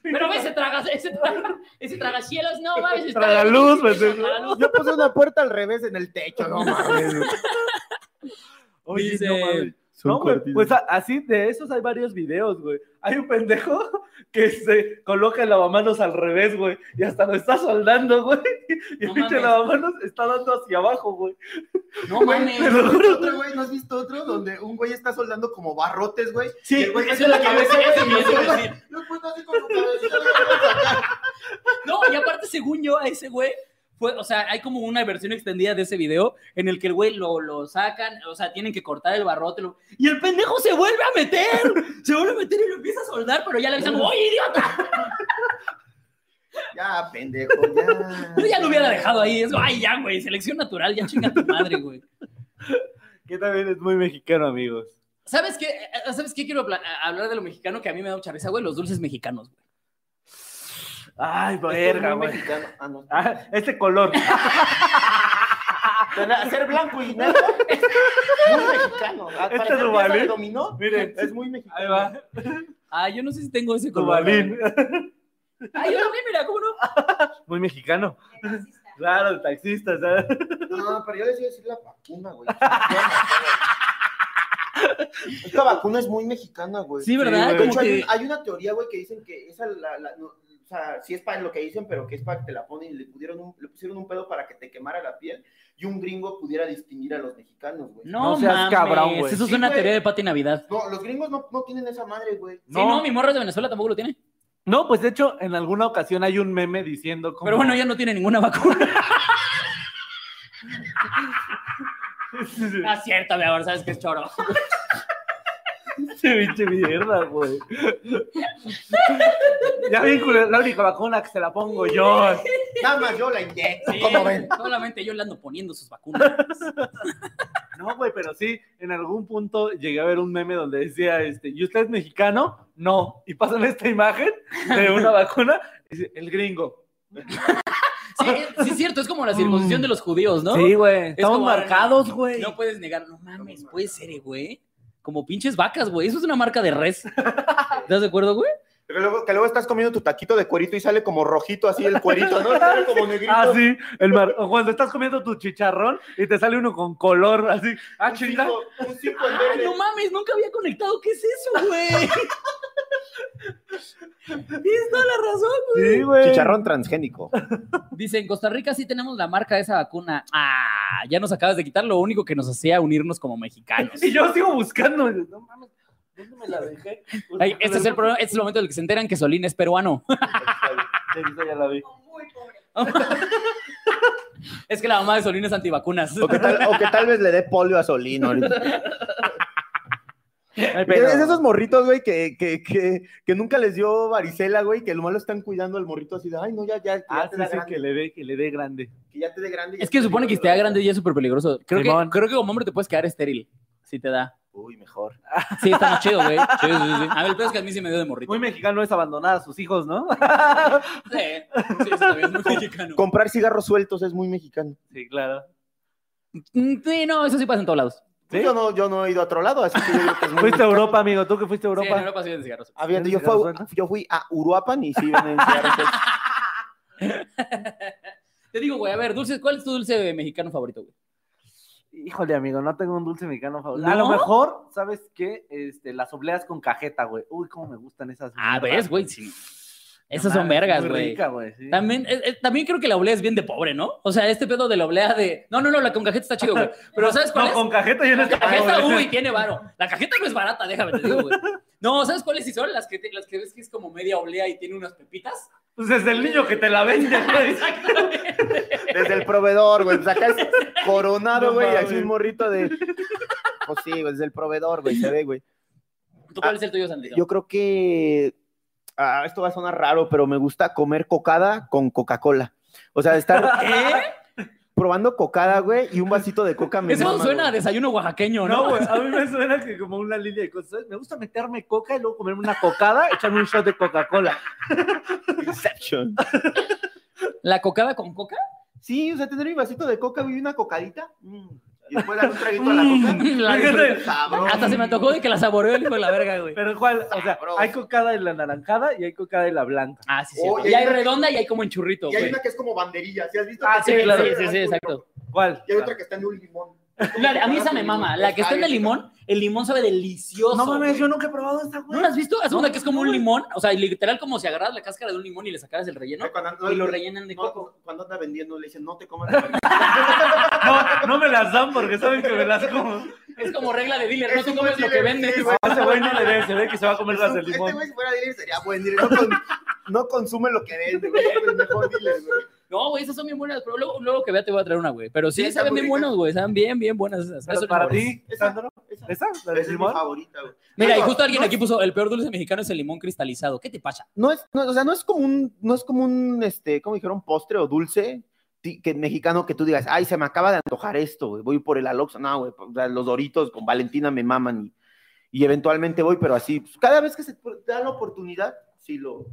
Pero ese traga, ese traga, ese traga cielos, no mames. está- Tragaluz, pues, es- Tragaluz. Yo puse una puerta al revés en el techo, no mames. Oye, Dice- no mames. Son No, güey, pues a- así de esos hay varios videos, güey. Hay un pendejo que se coloca el lavamanos al revés, güey, y hasta lo está soldando, güey. Y el No pinche mames. lavamanos está dando hacia abajo, güey. No Güey, mames. te lo juro, otro, güey, ¿no has visto otro? Donde un güey está soldando como barrotes, güey. Sí, el güey Eso hace es lo la que cabeza, eso y iba decir. No, y aparte, según yo, a ese güey, fue, o sea, hay como una versión extendida de ese video en el que el güey lo, lo sacan, o sea, tienen que cortar el barrote, lo- y el pendejo se vuelve a meter, se vuelve a meter y lo empieza a soldar, pero ya le avisan, ¡oye, idiota! Ya, pendejo, ya. Yo ya lo hubiera dejado ahí, es, ay, ya, güey, selección natural, ya chinga tu madre, güey. Que también es muy mexicano, amigos. ¿Sabes qué? Eh, ¿Sabes qué quiero habla- hablar de lo mexicano que a mí me da mucha risa, güey? Los dulces mexicanos, güey. Ay, Esto es verga, güey. mexicano. Ah, no. Ah, este color. Ser blanco y negro es muy mexicano. Este de dominó, Miren, es muy mexicano. Ahí va. Ah, yo no sé si tengo ese color. Tubalín. Ah, yo también, mira, ¿cómo no? Muy mexicano. Claro, el taxista, ¿sabes? No, pero yo les iba a decir la vacuna, güey. Esta vacuna es muy mexicana, güey. Sí, ¿verdad? güey. De Como hecho, hay, que... un- hay una teoría, güey, que dicen que esa, la, la- no, o sea, sí es para lo que dicen, pero que es para que te la ponen y le, pusieron un, le pusieron un pedo para que te quemara la piel y un gringo pudiera distinguir a los mexicanos, güey. No, No seas mames, cabrón, güey. Eso es Sí, una güey. teoría de Pati Navidad. No, los gringos no, no tienen esa madre, güey. Sí, no, mi morro es de Venezuela tampoco lo tiene. No, pues de hecho, en alguna ocasión hay un meme diciendo como... Pero bueno, ya no tiene ninguna vacuna. Ah, cierto, mi amor, sabes que es choro. Che, pinche mierda, güey. Ya vi, culero, la única vacuna que se la pongo yo. Nada más yo la inyecto, Sí, ¿cómo ven? Solamente yo le ando poniendo sus vacunas. No, güey, pero sí, en algún punto llegué a ver un meme donde decía, este, ¿y usted es mexicano? No. Y pasan esta imagen de una vacuna, y dice, el gringo. Sí, sí, es cierto, es como la circuncisión de los judíos, ¿no? Sí, güey. Estamos como- marcados, güey. No puedes negar, no mames, puede ser, eh, güey. Como pinches vacas, güey. Eso es una marca de res. ¿Estás de acuerdo, güey? Que luego, que luego estás comiendo tu taquito de cuerito y sale como rojito así el cuerito, ¿no? Sale como negrito. Ah, sí. El mar- o cuando estás comiendo tu chicharrón y te sale uno con color, así. Ah, Un chinga. cinco- un cinco en Ay, verde. no mames, nunca había conectado. ¿Qué es eso, güey? Tienes toda la razón, güey. Sí, güey. Chicharrón transgénico. Dice, en Costa Rica sí tenemos la marca de esa vacuna. Ah, ya nos acabas de quitar lo único que nos hacía unirnos como mexicanos. Y yo sigo buscando. No mames, ¿dónde me la dejé? Ay, este es el problema, este es el momento en el que se enteran que Solín es peruano. Sí, esa ya la vi. Es que la mamá de Solín es antivacunas. O que tal, o que tal vez le dé polio a ahorita. Ay, Es esos morritos, güey, que, que, que, que nunca les dio varicela, güey, que lo malo están cuidando al morrito así de, ay, no, ya, ya, que ya Ah, te sí, da sí, grande, que le dé, que le dé grande. que ya te dé grande. Es que ya se supone que esté grande y es súper peligroso. Creo que, creo que como hombre te puedes quedar estéril. Si te da. Uy, mejor. Sí, está más chido, güey. Sí, sí, sí. A ver, el peor es que a mí sí me dio de morrito. Muy mexicano es abandonar a sus hijos, ¿no? Sí, sí, eso también es muy mexicano. Comprar cigarros sueltos es muy mexicano. Sí, claro. Mm, Sí, no, eso sí pasa en todos lados. ¿Sí? Yo, no, yo no he ido a otro lado, así que yo digo que es muy Fuiste a. Europa, amigo. ¿Tú que fuiste a Sí, en Europa? Sí venden cigarros. Ah, fíjate, ¿Venden yo, cigarros fui, sueltos? yo fui a Uruapan y sí venden cigarros. Te digo, güey, a ver, dulces, ¿cuál es tu dulce mexicano favorito, güey? Híjole, amigo, no tengo un dulce mexicano favorito. ¿No? A lo mejor, ¿sabes qué? Este, las obleas con cajeta, güey. Uy, cómo me gustan esas. Ah, mierdas. ves, güey, sí. Esas son vergas, güey. sí. También, eh, eh, también creo que la oblea es bien de pobre, ¿no? O sea, este pedo de la oblea de. No, no, no, la con cajeta está chido, güey. Pero ¿sabes cuál No, es? con cajeta yo no La estoy cajeta, uy, tiene varo. La cajeta no es barata, déjame te digo, güey. No, ¿sabes cuáles sí son? Las que, te- las que ves que es como media oblea y tiene unas pepitas. Pues desde el niño que te la vende, güey. Desde el proveedor, güey. Sacas coronado, No güey, y así un morrito de. Pues sí, güey, desde el proveedor, güey, se ve, güey. ¿Tú cuál es el tuyo, Sandito? Yo creo que. Ah, esto va a sonar raro, pero me gusta comer cocada con Coca-Cola. O sea, estar ¿Qué? probando cocada, güey, y un vasito de coca me Eso mama, suena a desayuno oaxaqueño, ¿no? No, güey, a mí me suena que como una línea de cosas. Me gusta meterme coca y luego comerme una cocada, echarme un shot de Coca-Cola. Inception. ¿La cocada con coca? Sí, o sea, tener mi vasito de coca, y una cocadita. mm, Y después un traguito a la Mm, coca. Hasta se me antojó de que la saboreó el hijo de la verga, güey. Pero ¿cuál? O sea, Sabroso. hay cocada en la naranjada y hay cocada en la blanca. Ah, sí, sí. Oh, y y hay redonda y hay como en churrito, Y hay güey. una que es como banderilla, ¿sí has visto? Ah, sí, claro. Sí, sí, sí, exacto. ¿Cuál? Y hay otra que está en un limón. La- a mí esa me mama. La que está en el limón, el limón sabe delicioso. No mames, güey. yo nunca he probado esta, güey. ¿No la has visto? Es No, una que es como un no, güey. limón, o sea, literal como si agarras la cáscara de un limón y le sacaras el relleno Cuando, y lo rellenan de no, coco. cuando anda vendiendo le dicen, no te comas. la banderilla". No, no me las dan porque saben que me las como. Es como regla de dealer, no te comes lo que vendes. güey. Ese güey no le ve, se ve que se va a comer las Este limón. güey, si fuera dealer, sería buen dealer. No, con- no consume lo que vende, güey. Es el mejor dealer, güey. No, güey, esas son bien buenas, pero luego, luego que vea te voy a traer una, güey. Pero sí, Sí, saben bien buenos, güey, saben bien, bien buenas esas. Pero para ti, Sandro, esa. ¿esa? ¿La de Esa es mi limón? favorita, güey. Mira, y justo alguien no aquí puso, el peor dulce mexicano es el limón cristalizado. ¿Qué te pasa? no es, no, o sea, no es como un, no es como un, este, ¿cómo dijeron? Postre o dulce que mexicano que tú digas, ay, se me acaba de antojar esto, güey, voy por el alox, no, güey, o sea, los doritos con Valentina me maman y, y eventualmente voy, pero así, pues, cada vez que se da la oportunidad, sí lo,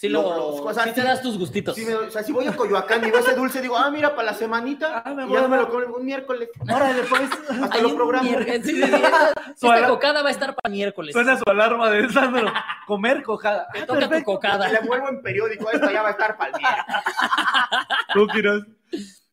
Sí, Lo- lo, los- o sea, sí te das tus gustitos. sí me o sea, si voy a Coyoacán y veo ese dulce, digo, ah, mira, para la semanita, Ah, me y ya me lo como un miércoles, Órale, pues. hasta Hay lo un programo. miércoles, sí, sí, sí, esta, Su esta ala- cocada va a estar para miércoles. Suena su alarma de Sandro. Comer cojada. Te Ah, toca tu perfecto. cocada. Le envuelvo en periódico, esto ya va a estar para el miércoles. Tú, Quiroz.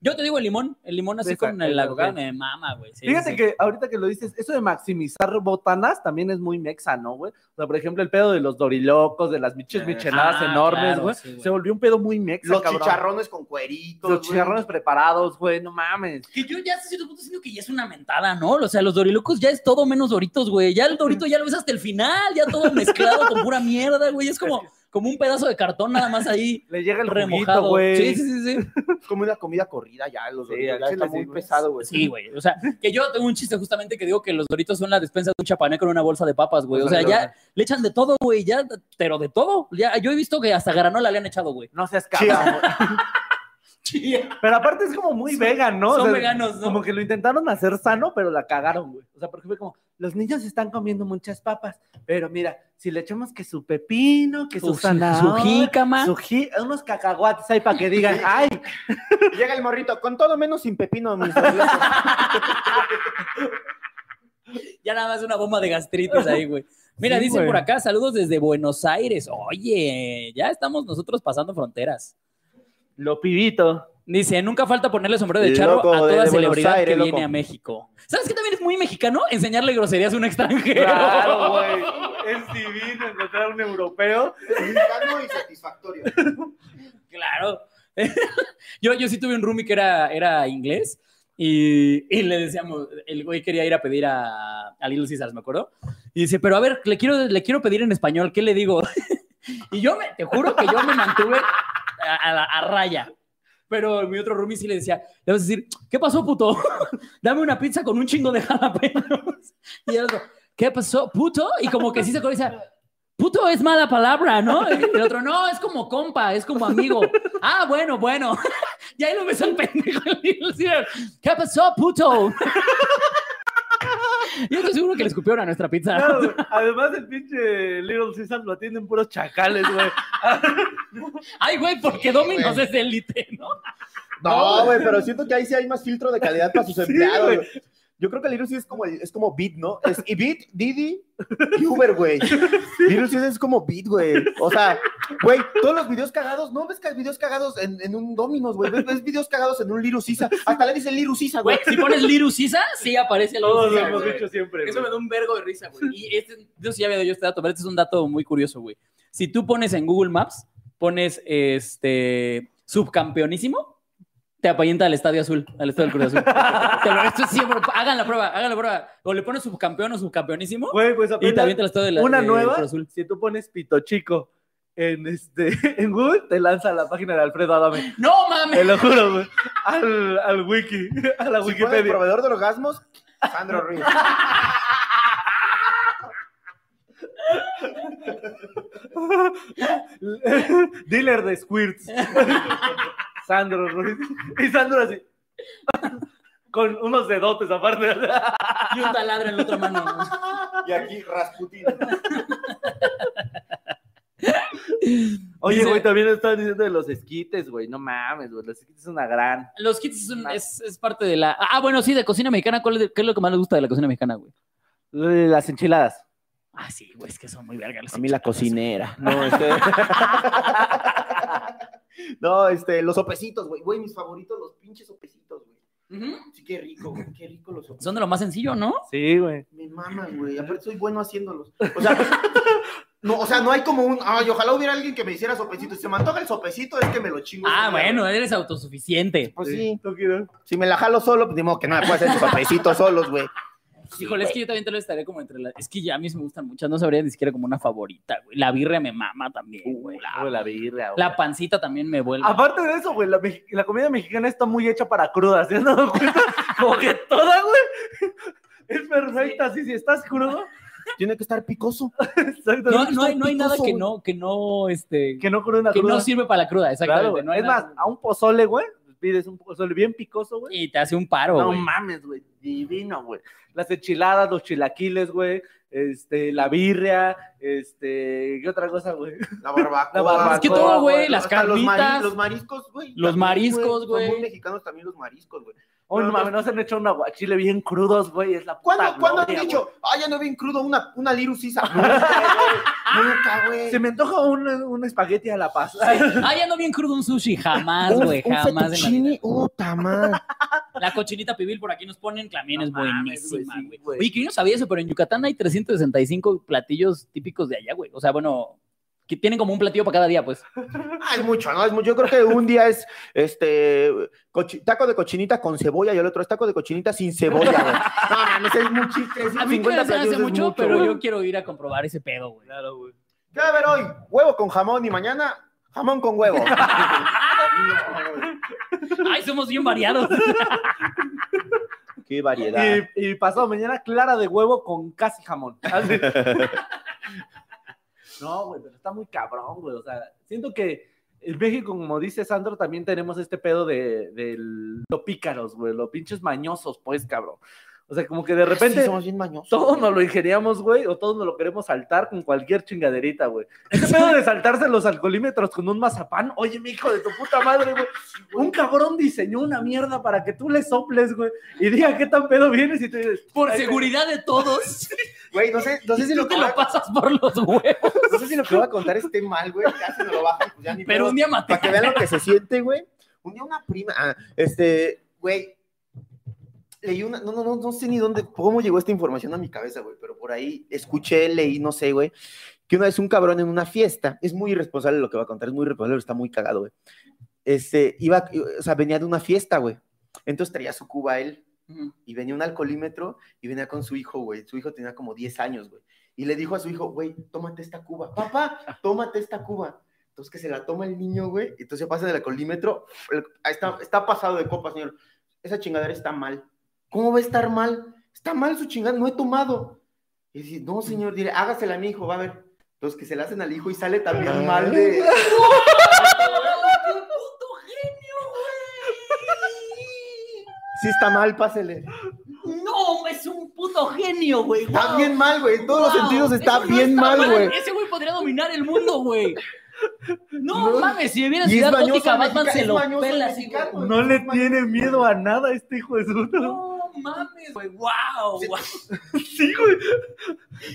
Yo te digo el limón, el limón así Esa, con el- ok. me mama, güey. sí, Fíjate sí. que ahorita que lo dices, eso de maximizar botanas también es muy mexa, ¿no, güey? O sea, por ejemplo, el pedo de los dorilocos, de las miches Eh, micheladas ah, enormes, claro, güey. sí, se volvió un pedo muy mexa, Los cabrón. chicharrones con cueritos, Los chicharrones preparados, güey, no mames. Que yo ya hasta cierto punto siento que ya es una mentada, ¿no? O sea, los dorilocos ya es todo menos doritos, güey. Ya el dorito ya lo ves hasta el final, ya todo mezclado con pura mierda, güey. Es como, como un pedazo de cartón nada más ahí Le llega el remojado. güey. Sí, sí, sí, sí. Es como una comida corrida ya, los Sí, Doritos, ya está muy sí, güey. pesado, güey. Sí, güey. O sea, que yo tengo un chiste justamente que digo que los doritos son la despensa de un chapané con una bolsa de papas, güey. O sea, ya le echan de todo, güey, ya, pero de todo. Ya, yo he visto que hasta granola le han echado, güey. No seas Chía. Pero aparte es como muy vegan, ¿no? O Son sea, veganos, ¿no? Como que lo intentaron hacer sano, pero la cagaron, güey. O sea, porque fue como, los niños están comiendo muchas papas, pero mira, si le echamos que su pepino, que su, Su, su jícama. su unos cacahuates ahí para que digan, ay, Llega el morrito, con todo menos sin pepino, mis. Ya nada más una bomba de gastritis ahí, güey. Mira, Sí, dice güey. por acá, saludos desde Buenos Aires. Oye, ya estamos nosotros pasando fronteras. Lo pibito. Dice, nunca falta ponerle sombrero de charro Loco, a toda de celebridad Aires, que loco. viene a México. ¿Sabes qué también es muy mexicano? Enseñarle groserías a un extranjero. Claro, güey. Es divino encontrar un europeo. Mexicano y satisfactorio. Claro. yo, yo sí tuve un roomie que era, era inglés y, y le decíamos, el güey quería ir a pedir a, a Little Caesars, me acuerdo. Y dice, pero a ver, le quiero, le quiero pedir en español, ¿qué le digo? Y yo me, te juro que yo me mantuve a, a a raya. Pero mi otro roomie sí le decía, le vas a decir, ¿qué pasó, puto? Dame una pizza con un chingo de jalapeños. Y el otro, ¿qué pasó, puto? Y como que sí se acuerda puto es mala palabra, ¿no? Y el otro, no, es como compa, es como amigo. Ah, bueno, bueno. Y ahí lo ves al pendejo. ¿Qué pasó, puto? Yo estoy seguro que le escupieron a nuestra pizza. Güey. Además, el pinche Little Caesar lo atienden puros chacales, güey. Ay, güey, porque Domino's es élite, ¿no? No, güey, pero siento que ahí sí hay más filtro de calidad para sus Sí, empleados, güey. güey. Yo creo que Little Caesars es como, es como Bit, ¿no? Es y Bit, Didi y Uber, güey. Little Caesars es como Bit, güey. O sea, güey, todos los videos cagados, no ves que hay videos cagados en, en un Domino's, güey. Ves, ves videos cagados en un Little Caesar. Hasta le dicen Little Caesar, Güey, si pones Liru Sisa, sí aparece el Liru Todos lo hemos güey. dicho siempre. Eso güey. me da un vergo de risa, güey. Y este, yo sí ya había dado yo este dato, pero este es un dato muy curioso, güey. Si tú pones en Google Maps, pones este subcampeonísimo, te apañenta al Estadio Azul, al Estadio del Cruz Azul. Te lo- esto es siempre, hagan la prueba, hagan la prueba. O le pones subcampeón o subcampeonísimo Güey, pues y te avienta el Estadio de la- una de nueva, Cruz Azul. si tú pones pito chico en, este, en Google, te lanza a la página de Alfredo Adame. ¡No Te mames! lo juro, güey. Al, al wiki, a la Si pone el Wikipedia. proveedor de orgasmos, Sandro Ruiz. Dealer de squirts. Sandro Ruiz. Y Sandro así. Con unos dedotes aparte. Y un taladro en la otra mano. Y aquí Rasputin. Oye, güey, también estaban diciendo de los esquites, güey. No mames, güey. Los esquites es una gran. Los kits es, un- es- es parte de la. Ah, bueno, sí, de cocina mexicana. ¿cuál es- ¿Qué es lo que más les gusta de la cocina mexicana, güey? Las enchiladas. Ah, sí, güey, es que son muy vergas. A mí la cocinera. No, este. no, este, los sopecitos, güey. Güey, mis favoritos, los pinches sopecitos, güey. Sí, qué rico, güey. Qué rico los sopecitos. Son de lo más sencillo, ¿no? Sí, güey. Me maman, güey. Aparte soy bueno haciéndolos. O sea, no, o sea, no hay como un. Ay, ojalá hubiera alguien que me hiciera sopecito. Si se me antoja el sopecito, es que me lo chingo. Ah, bueno, eres autosuficiente. Pues sí. ¿Tú quieres? Si me la jalo solo, pues modo que no me puedo hacer sopecitos solos, güey. Híjole, es que yo también te lo estaré como entre las. Es que ya a mí sí me gustan muchas, no sabría ni siquiera como una favorita, güey. La birria me mama también, güey. Ah, güey, la birria, güey. La pancita también me vuelve. Aparte de eso, güey, la, la comida mexicana está muy hecha para crudas. ¿Se han dado cuenta? Como que toda, güey, es perfecta. Así, si estás crudo, Tiene que estar picoso. exacto. No, no hay, no hay nada que no, que no, este, Que no cruda que cruda. no sirve para la cruda, Claro, exactamente. güey. no hay es nada- más, a un pozole, güey, pides un pozole bien picoso, güey. y te hace un paro, No güey. mames, güey, divino, güey. Las enchiladas, los chilaquiles, güey, este, la birria, este, ¿qué otra cosa, güey? La barbacoa. La barbacoa, Es que todo, güey, las Hasta los mari- carnitas. Los mariscos, güey. Los también, mariscos, Son güey. muy mexicanos también los mariscos, güey. Oh, no mames, no se han hecho un aguachile bien crudos, güey, es la puta ¿Cuándo, ¿cuándo han dicho, ay, ya no bien crudo una, una Liru Sisa? Nunca, güey. Se me antoja un, un espagueti a la paz. Ay, ando bien crudo un sushi, jamás, Un- güey, un jamás. fettuccine, puta madre. La cochinita pibil por aquí nos ponen, también No es mames, buenísima, güey, sí, güey. güey. Oye, que yo no sabía eso, pero en Yucatán hay 365 platillos típicos de allá, güey. O sea, bueno, que tienen como un platillo para cada día, pues. Ah, es mucho, ¿no? Es mucho. Yo creo que un día es este taco de cochinita con cebolla y el otro es taco de cochinita sin cebolla, güey. No, no, es muy chiste. A mí 50 me hace mucho, pero yo quiero ir a comprobar ese pedo, güey. Claro, güey. ¿Qué va a haber hoy? Huevo con jamón y mañana jamón con huevo. Ay, somos bien variados. Qué variedad. Y, y pasado mañana, clara de huevo con casi jamón. Así. No, güey, pero está muy cabrón, güey. O sea, siento que en México, como dice Sandro, también tenemos este pedo de, de lo pícaros, güey, los pinches mañosos, pues, cabrón. O sea, como que de repente Sí, somos bien mañosos. todos nos lo ingeniamos, güey, o todos nos lo queremos saltar con cualquier chingaderita, güey. Ese pedo de saltarse los alcoholímetros con un mazapán, oye, mi hijo de tu puta madre, güey. Un cabrón diseñó una mierda para que tú le soples, güey, y diga qué tan pedo vienes y tú dices, Por "Ay, seguridad de todos, Güey, no sé, no sé si lo te lo pasas por los huevos. no sé si lo que voy a contar esté mal, güey. Casi me lo bajan, pues ya ni Pero pedo. un día maté. Para que vean lo que se siente, güey. Un día una prima, ah, este, güey, leí una, no, no, no, no sé ni dónde, cómo llegó esta información a mi cabeza, güey, pero por ahí escuché, leí, no sé, güey, que una vez un cabrón en una fiesta, es muy irresponsable lo que va a contar, es muy irresponsable, está muy cagado, güey. Este, iba, o sea, venía de una fiesta, güey. Entonces traía su cuba él y venía un alcoholímetro y venía con su hijo, güey. Su hijo tenía como 10 años, güey. Y le dijo a su hijo, güey, tómate esta cuba. Papá, tómate esta cuba. Entonces que se la toma el niño, güey. Entonces pasa en el alcoholímetro. Está, está pasado de copa, señor. Esa chingadera está mal. ¿Cómo va a estar mal? Está mal su chingada, no he tomado. Y dice, no, señor, dile, hágasela a mi hijo, va a ver. Entonces que se la hacen al hijo y sale también mal de... ¡Qué puto genio, güey! Sí está mal, pásele. No, es un puto genio, güey. Está Wow. bien mal, güey. En todos los sentidos está Eso no bien está mal, güey. Ese güey podría dominar el mundo, güey. No, No. mames, si es Ciudad Gótica, Batman se lo pela así, no le tiene miedo a nada este hijo de su... No mames, güey. Wow, Sí. wow. Sí, güey.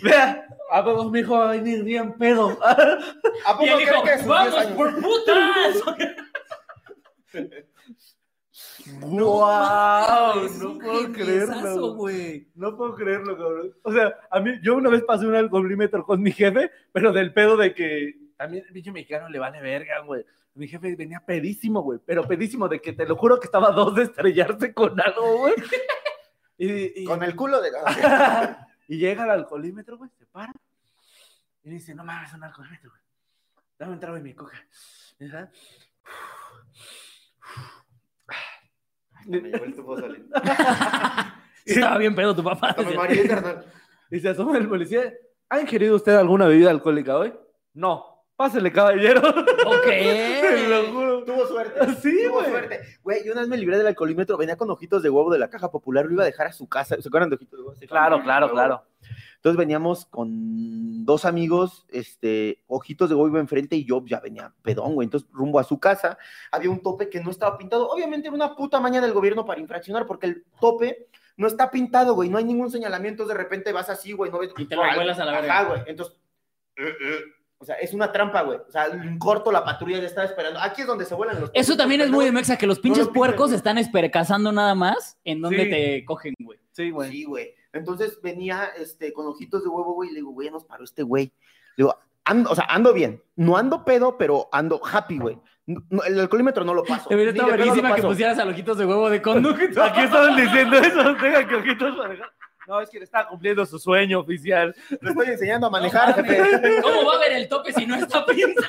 Vea, a todos mi hijo va a venir bien pedo. ¿A poco Y él dijo, que a sus 10 ¡vamos por putas! ¡Wow! Es No puedo creerlo. güey. No puedo creerlo, cabrón. O sea, a mí, yo una vez pasé un alcoholímetro con mi jefe, pero del pedo de que también el bicho mexicano le vale verga, güey. Mi jefe venía pedísimo, güey, pero pedísimo de que te lo juro que estaba a dos de estrellarse con algo, güey. Y, y- Con el culo de... y llega al alcoholímetro, güey, se para y dice, no mames, un alcoholímetro, güey. Dame un trago de mi coca. Me el saliendo. Estaba bien pedo tu papá. Y se asoma el policía. ¿Ha ingerido usted alguna bebida alcohólica hoy? No. Pásele, caballero. Ok. Te lo juro. Tuvo suerte. Sí, Tuvo güey. suerte. Güey, yo una vez me libré del alcoholímetro, venía con ojitos de huevo de la caja popular, lo iba a dejar a su casa. ¿Se acuerdan de ojitos de huevo? Sí, Claro, claro, claro. Entonces veníamos con dos amigos, este, ojitos de huevo iba enfrente y yo ya venía pedón, güey. Entonces, rumbo a su casa, había un tope que no estaba pintado. Obviamente era una puta maña del gobierno para infraccionar, porque el tope no está pintado, güey. No hay ningún señalamiento, de repente vas así, güey, no ves. Y te lo vuelas a la verga. Ajá, güey. Entonces, eh, eh, o sea, es una trampa, güey. O sea, en corto la patrulla ya estaba esperando. Aquí es donde se vuelan los Eso también es muy de Mexa, que los pinches puercos están espercazando nada más en donde Sí. te cogen, güey. Sí, güey. Sí, güey. Entonces venía este, con ojitos de huevo, güey, y le digo, güey, nos paró este güey. Le digo, ando, o sea, ando bien. No ando pedo, pero ando happy, güey. No- el alcoholímetro no lo paso. Debería Ni estar de pedo lo verguísima que pusieras a ojitos de huevo de conducto. Aquí estaban diciendo eso. Deja que ojitos manejar. No, es que le estaba cumpliendo su sueño oficial. Le estoy enseñando a manejar, No mames. jefe. ¿Cómo va a ver el tope si no está pintado?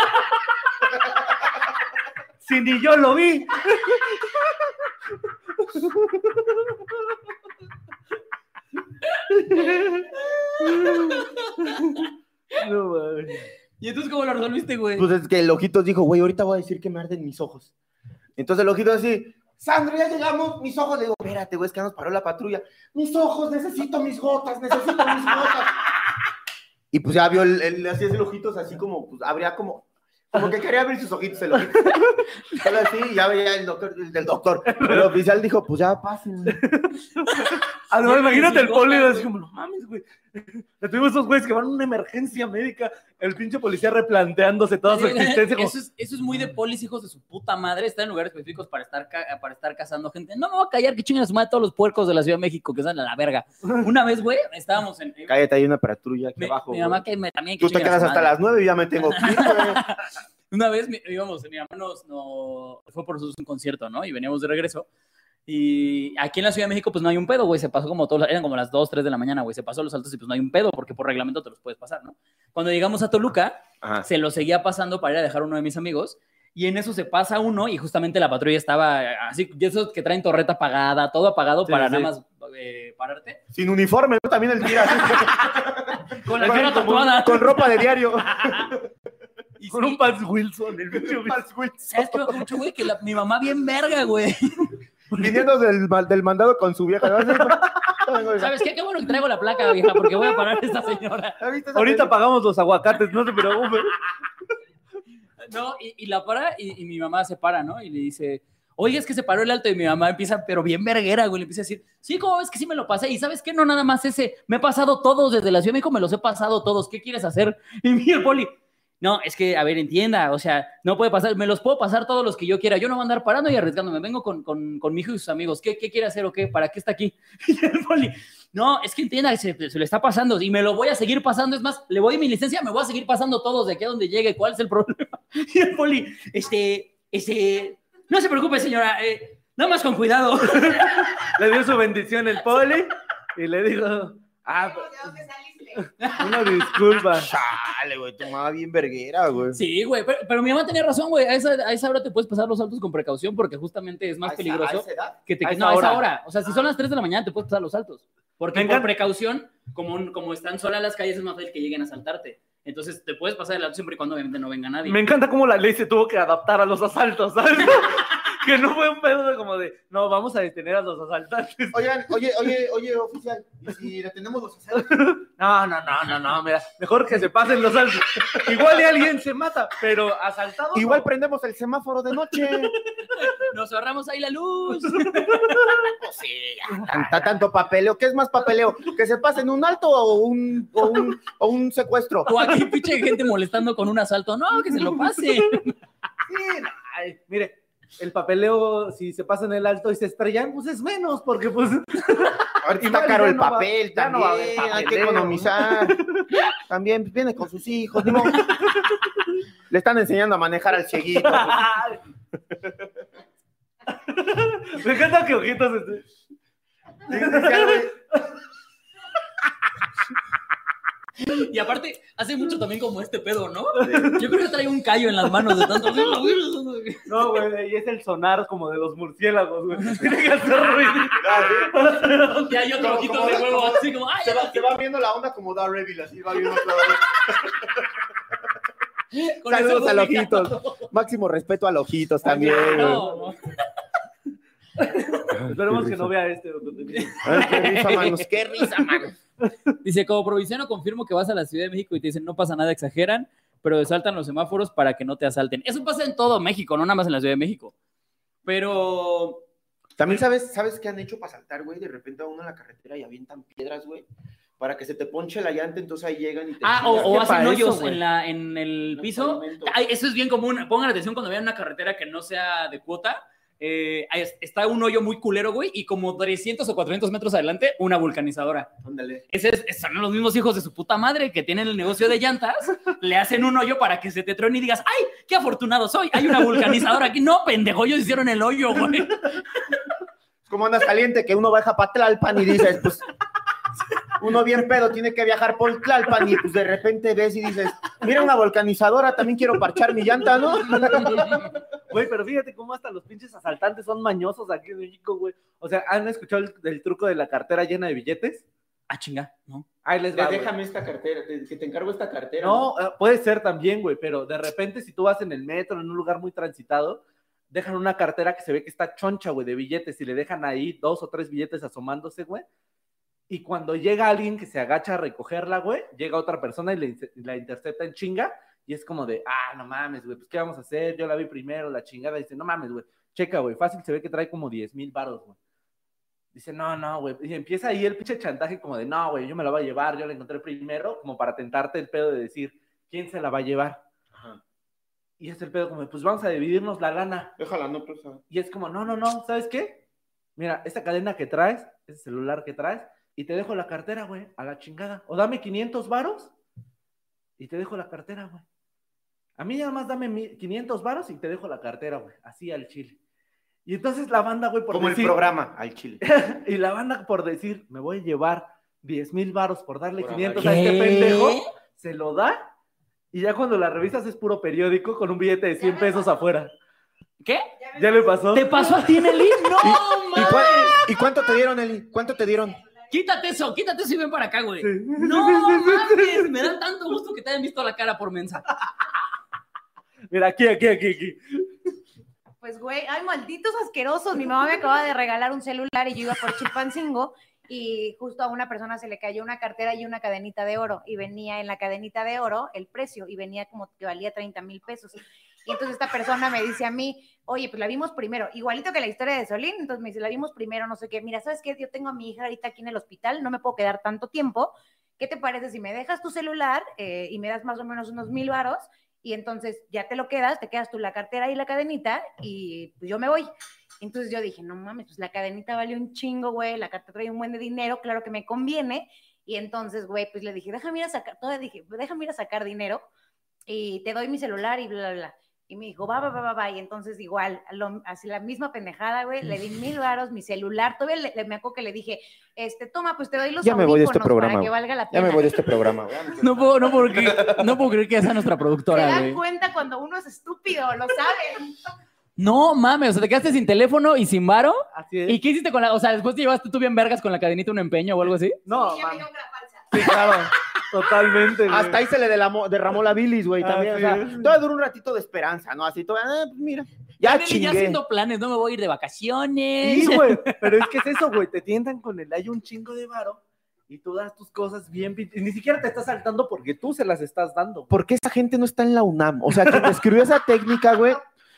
Si ni yo lo vi. No mames. ¿Y entonces cómo lo resolviste, güey? Pues es que el ojitos dijo, güey, ahorita voy a decir que me arden mis ojos. Entonces el ojito así, Sandro, ya llegamos, mis ojos. Le digo, espérate, güey, es que nos paró la patrulla. Mis ojos, necesito mis gotas, necesito mis gotas. Y pues ya vio, el, el, así es el ojitos, así como, pues habría como, como que quería abrir sus ojitos el ojito. Solo así, y ya veía el doctor, el del doctor. El oficial dijo, pues ya pasen. Sí, imagínate el poli así como, no mames, güey. Le tuvimos esos güeyes que van a una emergencia médica. El pinche policía replanteándose toda su existencia. Como, Eso es, eso es muy de polis, hijos de su puta madre. Están en lugares específicos para estar, para estar cazando gente. No me voy a callar, que chinguen a su madre todos los puercos de la Ciudad de México que están a la verga. Una vez, güey, estábamos en. Cállate, hay una patrulla aquí Mi, abajo. mi güey. mamá que me, también. que Tú te quedas hasta madre. las nueve y ya me tengo que ir. Una vez mi- íbamos, mi mamá nos, no, fue por nosotros un concierto, ¿no? Y veníamos de regreso. Y aquí en la Ciudad de México, pues no hay un pedo, güey. Se pasó como todos, eran como las 2, 3 de la mañana, güey. Se pasó los altos y pues no hay un pedo, porque por reglamento te los puedes pasar, ¿no? Cuando llegamos a Toluca, Ajá. se lo seguía pasando para ir a dejar a uno de mis amigos. Y en eso se pasa uno y justamente la patrulla estaba así, de esos que traen torreta apagada, todo apagado Sí, para sí. nada más eh, pararte. Sin uniforme, ¿no? También el tira. Con la cara tatuada. con ropa de diario. Y Con sí, un Pals Wilson, el pinche Wilson. ¿Sabes qué me acuerdo mucho, güey? Que la- mi mamá bien verga, güey. Viniendo del, del mandado con su vieja. ¿Sabes qué? Qué bueno que traigo la placa, vieja, porque voy a parar a esta señora. ¿Has visto esa Ahorita película? pagamos los aguacates, no se preocupe. No, y, y la para y, y mi mamá se para, ¿no? Y le dice, oye, es que se paró el alto y mi mamá empieza, pero bien verguera, güey, le empieza a decir, sí, ¿cómo ves que sí me lo pasé? Y ¿sabes qué? No nada más ese, me he pasado todos desde la Ciudad de México, me los he pasado todos, ¿qué quieres hacer? Y mi el poli, no, es que, a ver, entienda, o sea, no puede pasar, me los puedo pasar todos los que yo quiera, yo no voy a andar parando y arriesgándome, vengo con, con, con mi hijo y sus amigos, ¿qué, qué quiere hacer o qué? ¿Para qué está aquí? Y el poli, no, es que entienda, se, se le está pasando y me lo voy a seguir pasando, es más, le voy mi licencia, me voy a seguir pasando todos de aquí a donde llegue, ¿cuál es el problema? Y el poli, este, este, no se preocupe, señora, eh, nada más con cuidado. Le dio su bendición el poli y le dijo, ah, ¿De dónde saliste? Una disculpa. Chale, güey, tu mamá bien verguera, güey. Sí, güey, pero, pero mi mamá tenía razón, güey, a esa, a esa hora te puedes pasar los saltos con precaución porque justamente es más peligroso que te A esa no, a esa hora. hora. O sea, si son las 3 de la mañana te puedes pasar los saltos. Porque Me por precaución, como, como están solas las calles, es más fácil que lleguen a saltarte. Entonces te puedes pasar el alto siempre y cuando obviamente no venga nadie. Me encanta cómo la ley se tuvo que adaptar a los asaltos, ¿sabes? que no fue un pedo de como de, no, vamos a detener a los asaltantes. Oigan, oye, oye, oye, oficial, ¿y si detenemos los asaltos? No, no, no, no, no, mira, mejor que se pasen los saltos. Igual y alguien se mata, pero asaltado. Igual no. prendemos el semáforo de noche. Nos ahorramos ahí la luz. Pues sí, ya, tanta- tanto papeleo. ¿Qué es más papeleo? ¿Que se pasen un alto o un, o un, o un secuestro? o aquí pinche gente molestando con un asalto. No, que se lo pase. Sí, no, ay, mire, el papeleo, si se pasa en el alto y se estrellan, pues es menos, porque pues. Ahorita está caro el no va- papel ya no también, hay que economizar. También pues, viene con sus hijos. Le están enseñando a manejar al cieguito. Me encanta que ojitos. Y aparte, hace mucho también como este pedo, ¿no? Yo creo que trae un callo en las manos de tanto. No, güey, y es el sonar como de los murciélagos, güey. Tiene que hacer ruido. Y hay otro Como- ojito como- de huevo, como- así como, ¡ay! Se va, se va viendo la onda como Daredevil, así va viendo todo. con Saludos ojo al picado. ojitos. Máximo respeto al ojitos también. güey. No, no. Esperemos que no vea este. Ay, qué risa, manos. Qué risa, manos. Dice, como provinciano confirmo que vas a la Ciudad de México y te dicen no pasa nada, exageran, pero saltan los semáforos para que no te asalten. Eso pasa en todo México, no nada más en la Ciudad de México. Pero También sabes, ¿sabes qué han hecho para saltar, güey? De repente a uno en la carretera y avientan piedras, güey. Para que se te ponche la llanta, entonces ahí llegan y te. Ah, o, o hacen hoyos eso, en, la, en el piso. Ay, eso es bien común. Pongan atención cuando vean una carretera que no sea de cuota. Eh, es- está un hoyo muy culero, güey, y como 300 o 400 metros adelante, una vulcanizadora. Ándale. Es- son los mismos hijos de su puta madre que tienen el negocio de llantas, le hacen un hoyo para que se te truene y digas, ¡ay, qué afortunado soy! Hay una vulcanizadora aquí. No, pendejo, ellos hicieron el hoyo, güey. Como andas caliente, que uno baja para Tlalpan y dices, pues. Uno bien pedo tiene que viajar por Tlalpan y pues de repente ves y dices, mira una volcanizadora, también quiero parchar mi llanta, ¿no? Güey, pero fíjate cómo hasta los pinches asaltantes son mañosos aquí en México, güey. O sea, ¿han escuchado el, truco de la cartera llena de billetes? Ah, chinga, ¿no? Ahí les va, güey. Déjame esta cartera, te- que te encargo esta cartera. No, eh, puede ser también, güey, pero de repente si tú vas en el metro, en un lugar muy transitado, dejan una cartera que se ve que está choncha, güey, de billetes y le dejan ahí dos o tres billetes asomándose, güey. Y cuando llega alguien que se agacha a recogerla, güey, llega otra persona y le, la intercepta en chinga y es como de, ah, no mames, güey, pues ¿qué vamos a hacer? Yo la vi primero, la chingada. dice, no mames, güey, checa, güey, fácil se ve que trae como 10 mil baros, güey. Dice, no, no, güey. Y empieza ahí el pinche chantaje como de, no, güey, yo me la voy a llevar, yo la encontré primero, como para tentarte el pedo de decir, ¿quién se la va a llevar? Ajá. Y es el pedo como, pues vamos a dividirnos la lana. Déjala, no, pues. Y es como, no, no, no, ¿sabes qué? Mira, esta cadena que traes, ese celular que traes, y te dejo la cartera, güey, a la chingada. O dame 500 varos y te dejo la cartera, güey. A mí nada más dame mi- 500 varos y te dejo la cartera, güey, así al chile. Y entonces la banda, güey, por Como el programa al chile. y la banda por decir, me voy a llevar 10 mil varos por darle Por 500 ¿Qué? a este pendejo, se lo da, y ya cuando la revisas es puro periódico con un billete de 100 pesos afuera. ¿Qué? ¿Ya le pasó? ¿Te pasó a ti, Nelly? No, ¿Y, ¿Y cuánto te dieron, Eli? ¿Cuánto te dieron? Quítate eso, quítate eso y ven para acá, güey. Sí. No mames, me da tanto gusto que te hayan visto la cara por mensa. Mira, aquí, aquí, aquí, aquí. Pues, güey, ay, malditos asquerosos. Mi mamá me acaba de regalar un celular y yo iba por Chilpancingo y justo a una persona se le cayó una cartera y una cadenita de oro y venía en la cadenita de oro el precio y venía como que valía 30 mil pesos. Y entonces esta persona me dice a mí, oye, pues la vimos primero, igualito que la historia de Solín, entonces me dice, la vimos primero, no sé qué, mira, ¿sabes qué? Yo tengo a mi hija ahorita aquí en el hospital, no me puedo quedar tanto tiempo, ¿qué te parece si me dejas tu celular eh, y me das más o menos unos mil varos y entonces ya te lo quedas, te quedas tú la cartera y la cadenita y pues yo me voy. Entonces yo dije, no mames, pues la cadenita vale un chingo, güey, la cartera trae un buen de dinero, claro que me conviene. Y entonces, güey, pues le dije, déjame ir a sacar, todavía dije, déjame ir a sacar dinero y te doy mi celular y bla, bla, bla. Y me dijo, va, va, va, va, va. Y entonces igual, lo- así la misma pendejada, güey, le di mil varos, mi celular, todavía le, le- me acuerdo que le dije, este, toma, pues te doy los Ya me voy de este programa, para que valga la Ya pena. me voy de este programa, güey. No puedo, no creer, no puedo creer que esa es nuestra Se productora, dan güey. cuenta cuando uno es estúpido, lo saben. No mames, o sea, te quedaste sin teléfono y sin varo. Así es. ¿Y qué hiciste con la.? O sea, después te llevaste tú bien vergas con la cadenita un empeño o algo así. No, Y ya me man. dio una falsa. Sí, claro. Totalmente. güey. Hasta ahí se le derramó, derramó la bilis, güey, también. O sea, Así es. todavía duró un ratito de esperanza, ¿no? Así, todavía, ah, pues mira, ya ya chingué. haciendo planes, no me voy a ir de vacaciones. Sí, güey. Pero es que es eso, güey. Te tientan con el hay un chingo de varo y tú das tus cosas bien. Y ni siquiera te estás saltando porque tú se las estás dando. güey. ¿Por qué esa gente no está en la UNAM? O sea, quien describió esa técnica, güey,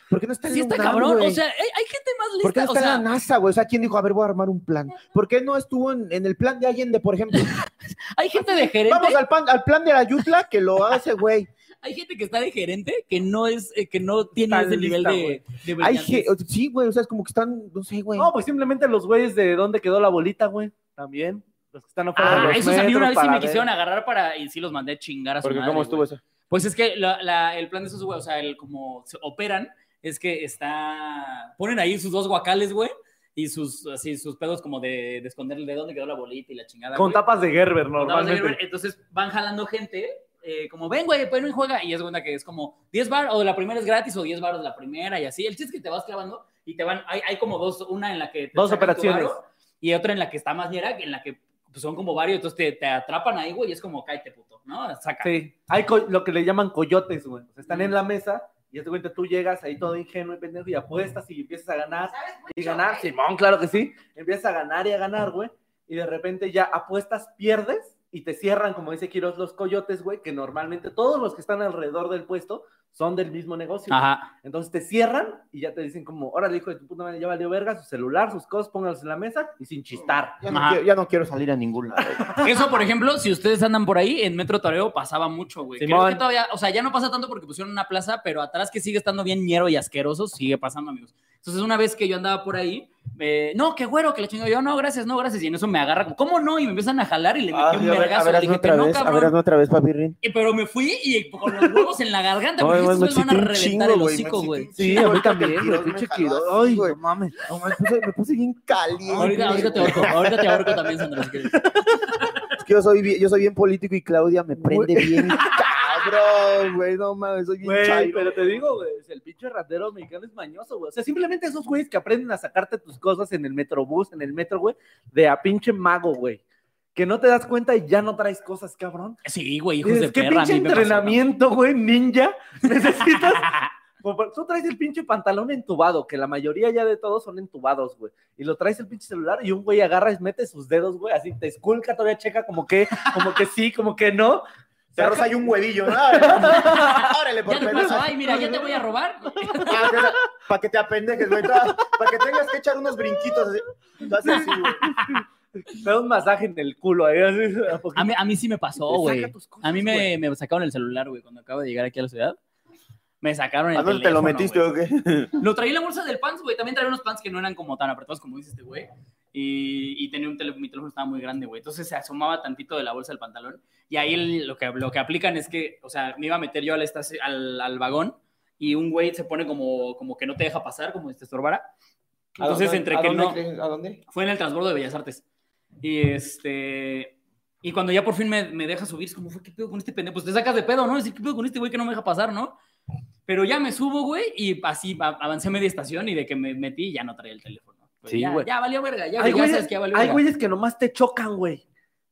¿por qué no está en Sí la está UNAM, cabrón. O sea, hay, hay gente más ¿Por qué lista. no O está sea, en la NASA, güey? O sea, ¿quién dijo, a ver, voy a armar un plan? ¿Por qué no estuvo en, en el plan de Allende, por ejemplo? hay gente de gerente. Vamos al, pan- al plan de la Yutla que lo hace, güey. Hay gente que está de gerente que no es, eh, que no tiene Está ese nivel lista, de, de Hay sí, güey, o sea, es como que están, no sé, güey. No, pues simplemente los güeyes de dónde quedó la bolita, güey. También. Los que están afuera de Ah, los esos a mí una vez sí me ver. quisieron agarrar para. Y sí los mandé a chingar a su Porque madre, cómo estuvo eso. Pues es que la- la- el plan de esos güey, o sea, el como se operan, es que está. Ponen ahí sus dos guacales, güey. Y sus, así, sus pedos como de, de esconder de dónde quedó la bolita y la chingada. Con güey. tapas de Gerber, tapas de normalmente. Gerber. Entonces van jalando gente, eh, como ven, güey, ven y juega. Y es cuenta que es como 10 bar, o la primera es gratis, o 10 baros la primera, y así. El chiste es que te vas clavando y te van. Hay, hay como dos, una en la que. te Dos operaciones. y otra en la que está más ñera, en la que pues, son como varios, entonces te, te atrapan ahí, güey, y es como cállate, puto, ¿no? Saca. Sí. Hay lo que le llaman coyotes, güey. Están en la mesa y te cuenta, tú llegas ahí todo ingenuo y pendejo y apuestas y empiezas a ganar ¿Sabes mucho, y ganar. Simón, claro que sí. Empiezas a ganar y a ganar, güey. Y de repente ya apuestas, pierdes y te cierran, como dice Quiroz, los coyotes, güey, que normalmente todos los que están alrededor del puesto son del mismo negocio. Ajá. Entonces te cierran y ya te dicen como, órale, hijo de tu puta madre, ya valió verga, su celular, sus cosas, póngalos en la mesa y sin chistar. Ya no, quiero, ya no quiero salir a ningún lado. Eso, por ejemplo, si ustedes andan por ahí, en Metro Toreo pasaba mucho, güey. Creo que todavía, o sea, ya no pasa tanto porque pusieron una plaza, pero atrás que sigue estando bien ñero y asqueroso, sigue pasando, amigos. Entonces, una vez que yo andaba por ahí, eh, no, qué güero, que le chingo yo, no, gracias, no, gracias. Y en eso me agarra, como, ¿cómo no? Y me empiezan a jalar y le metí Ah, un sí, a ver, a vergazo. ver, Le hazme dije, otra "Que no, vez, a ver, otra vez, papi Rin. Y- pero me fui y con los huevos en la garganta, No, porque me excité un reventar chingo, el güey, güey. Sí, a mí también, güey, pinche Quiroz. Ay, güey. no mames. No, me puse, me puse bien caliente. Ahorita, ahorita te ahorco, ahorita te ahorco también, Sandra. si quieres. Es que yo soy bien, yo soy bien político y Claudia me prende bien cabrón, güey. No mames, soy bien Güey, chairo. pero te digo, güey, el pinche ratero mexicano es mañoso, güey. O sea, simplemente esos güeyes que aprenden a sacarte tus cosas en el metrobús, en el metro, güey, de a pinche mago, güey. Que no te das cuenta y ya no traes cosas, cabrón. Sí, güey, hijos Dices, de ¿Qué perra. a pinche mí me pasó, entrenamiento, güey, ninja? Necesitas. Tú traes el pinche pantalón entubado, que la mayoría ya de todos son entubados, güey. Y lo traes el pinche celular y un güey agarra y mete sus dedos, güey, así te esculca, todavía checa como que, como que sí, como que no. Te roza ahí un huevillo, ¿no? Órale, por Ya te ay, mira, ya te voy a robar. Para que te apendejes, güey. Para que tengas que echar unos brinquitos así. Así, güey. Te da un masaje en el culo ahí, así, a. A mí, a mí sí me pasó, güey. A mí me, me sacaron el celular, güey, cuando acabo de llegar aquí a la ciudad. Me sacaron el ¿A dónde te lo metiste güey. o qué? Lo traí en la bolsa del pants, güey. También traía unos pants que no eran como tan apretados como dice este güey. Y, y tenía un teléfono, mi teléfono estaba muy grande, güey. Entonces se asomaba tantito de la bolsa del pantalón. Y ahí el- lo, que, lo que aplican es que, o sea, me iba a meter yo al, estaci- al, al vagón y un güey se pone como, como que no te deja pasar, como si te estorbara. Entonces, entre ¿A que dónde no. ¿A dónde? Fue en el transbordo de Bellas Artes. Y este. Y cuando ya por fin me, me deja subir, es como, fue, ¿qué pedo con este pendejo? Pues te sacas de pedo, ¿no? Decir, ¿qué pedo con este güey que no me deja pasar, no? Pero ya me subo, güey, y así a- avancé media estación y de que me metí ya no traía el teléfono. Pues Sí, ya, güey. ya valió verga, ya, Hay ya güeyes, sabes que ya valió hay verga. güeyes que nomás te chocan, güey.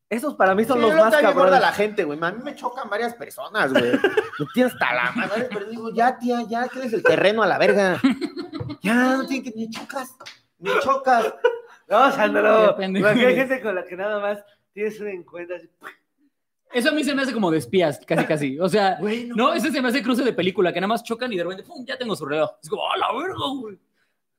Esos para mí son Sí, los más cabrones. la gente, güey. A mí me chocan varias personas, güey. Me tienes hasta la madre, pero digo, ya, tía, ya tienes el terreno a la verga. Ya, no tiene que ni chocas, ni chocas. No, Sandro. Hay gente con la que nada más tienes un encuentro así. Eso a mí se me hace como de espías, casi, casi. O sea, Güey, no. no, ese se me hace cruce de película, que nada más chocan y de repente, ¡pum! Ya tengo su reloj. Es como, ¡a la verga, güey!